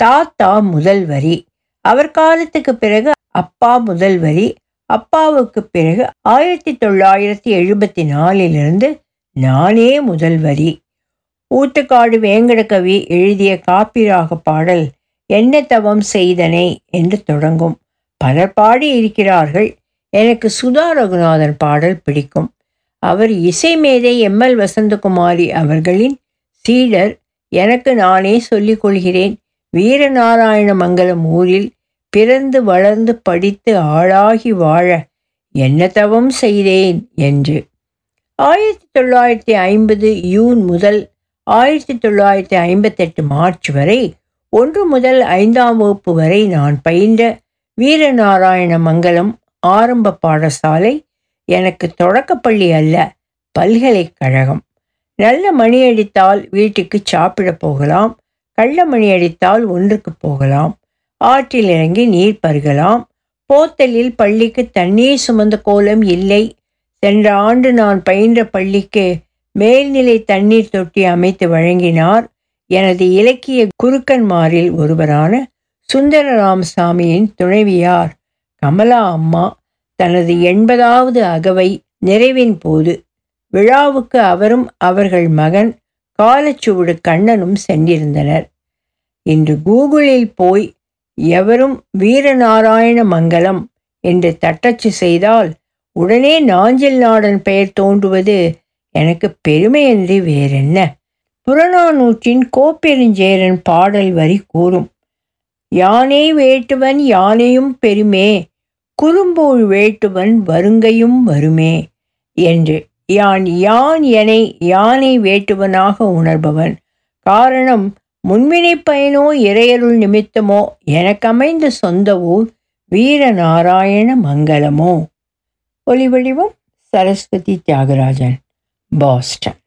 தாத்தா முதல் வரி அவர் காலத்துக்கு பிறகு அப்பா முதல் வரி அப்பாவுக்கு பிறகு ஆயிரத்தி தொள்ளாயிரத்தி எழுபத்தி நாலிலிருந்து நானே முதல் வரி. ஊத்துக்காடு வேங்கடகவி எழுதிய காப்பிராக பாடல் என்ன தவம் செய்தனை என்று தொடங்கும். பலர் பாடி இருக்கிறார்கள் எனக்கு சுதா ரகுநாதன் பாடல் பிடிக்கும். அவர் இசை மேதை எம். எல். வசந்தகுமாரி அவர்களின் சீடர். எனக்கு நானே சொல்லிக் கொள்கிறேன். வீரநாராயண மங்கலம் ஊரில் பிறந்து வளர்ந்து படித்து ஆளாகி வாழ என்ன தவம் செய்தேன் என்று. ஆயிரத்தி தொள்ளாயிரத்தி ஐம்பது யூன் முதல் ஆயிரத்தி தொள்ளாயிரத்தி ஐம்பத்தெட்டு மார்ச் வரை ஒன்று முதல் ஐந்தாம் வகுப்பு வரை நான் பயின்ற வீரநாராயண மங்கலம் ஆரம்ப பாடசாலை எனக்கு தொடக்கப்பள்ளி அல்ல பல்கலைக்கழகம். நல்ல மணி அடித்தால் வீட்டுக்கு சாப்பிட போகலாம் கள்ள மணி அடித்தால் ஒன்றுக்கு போகலாம் ஆற்றில் இறங்கி நீர் பருகலாம் போத்தலில் பள்ளிக்கு தண்ணீர் சுமந்த கோலம் இல்லை. சென்ற ஆண்டு நான் பயின்ற பள்ளிக்கு மேல்நிலை தண்ணீர் தொட்டி அமைத்து வழங்கினார். எனது இலக்கிய குருக்கன்மாரில் ஒருவரான சுந்தர ராமசாமியின் துணைவியார் கமலா அம்மா தனது எண்பதாவது அகவை நிறைவின் போது விழாவுக்கு அவரும் அவர்கள் மகன் காலச்சுவடு கண்ணனும் சென்றிருந்தனர். இன்று கூகுளில் போய் எவரும் வீரநாராயண மங்கலம் என்று தட்டச்சு செய்தால் உடனே நாஞ்சில் நாடன் பெயர் தோன்றுவது எனக்கு பெருமையன்றி வேறென்ன? புறநானூற்றின் கோப்பெருஞ்சேரன் பாடல் வரி கூறும். யானே வேட்டுவன் யானையும் பெருமே குறும்போல் வேட்டுவன் வருங்கையும் வருமே என்று. யான் யான் என யானை வேட்டுவனாக உணர்பவன். காரணம் முன்வினை பயனோ இறையருள் நிமித்தமோ எனக்கமைந்த சொந்த ஊர் வீரநாராயண மங்கலமோ. ஒலிவடிவம் சரஸ்வதி தியாகராஜன் பாஸ்டன்.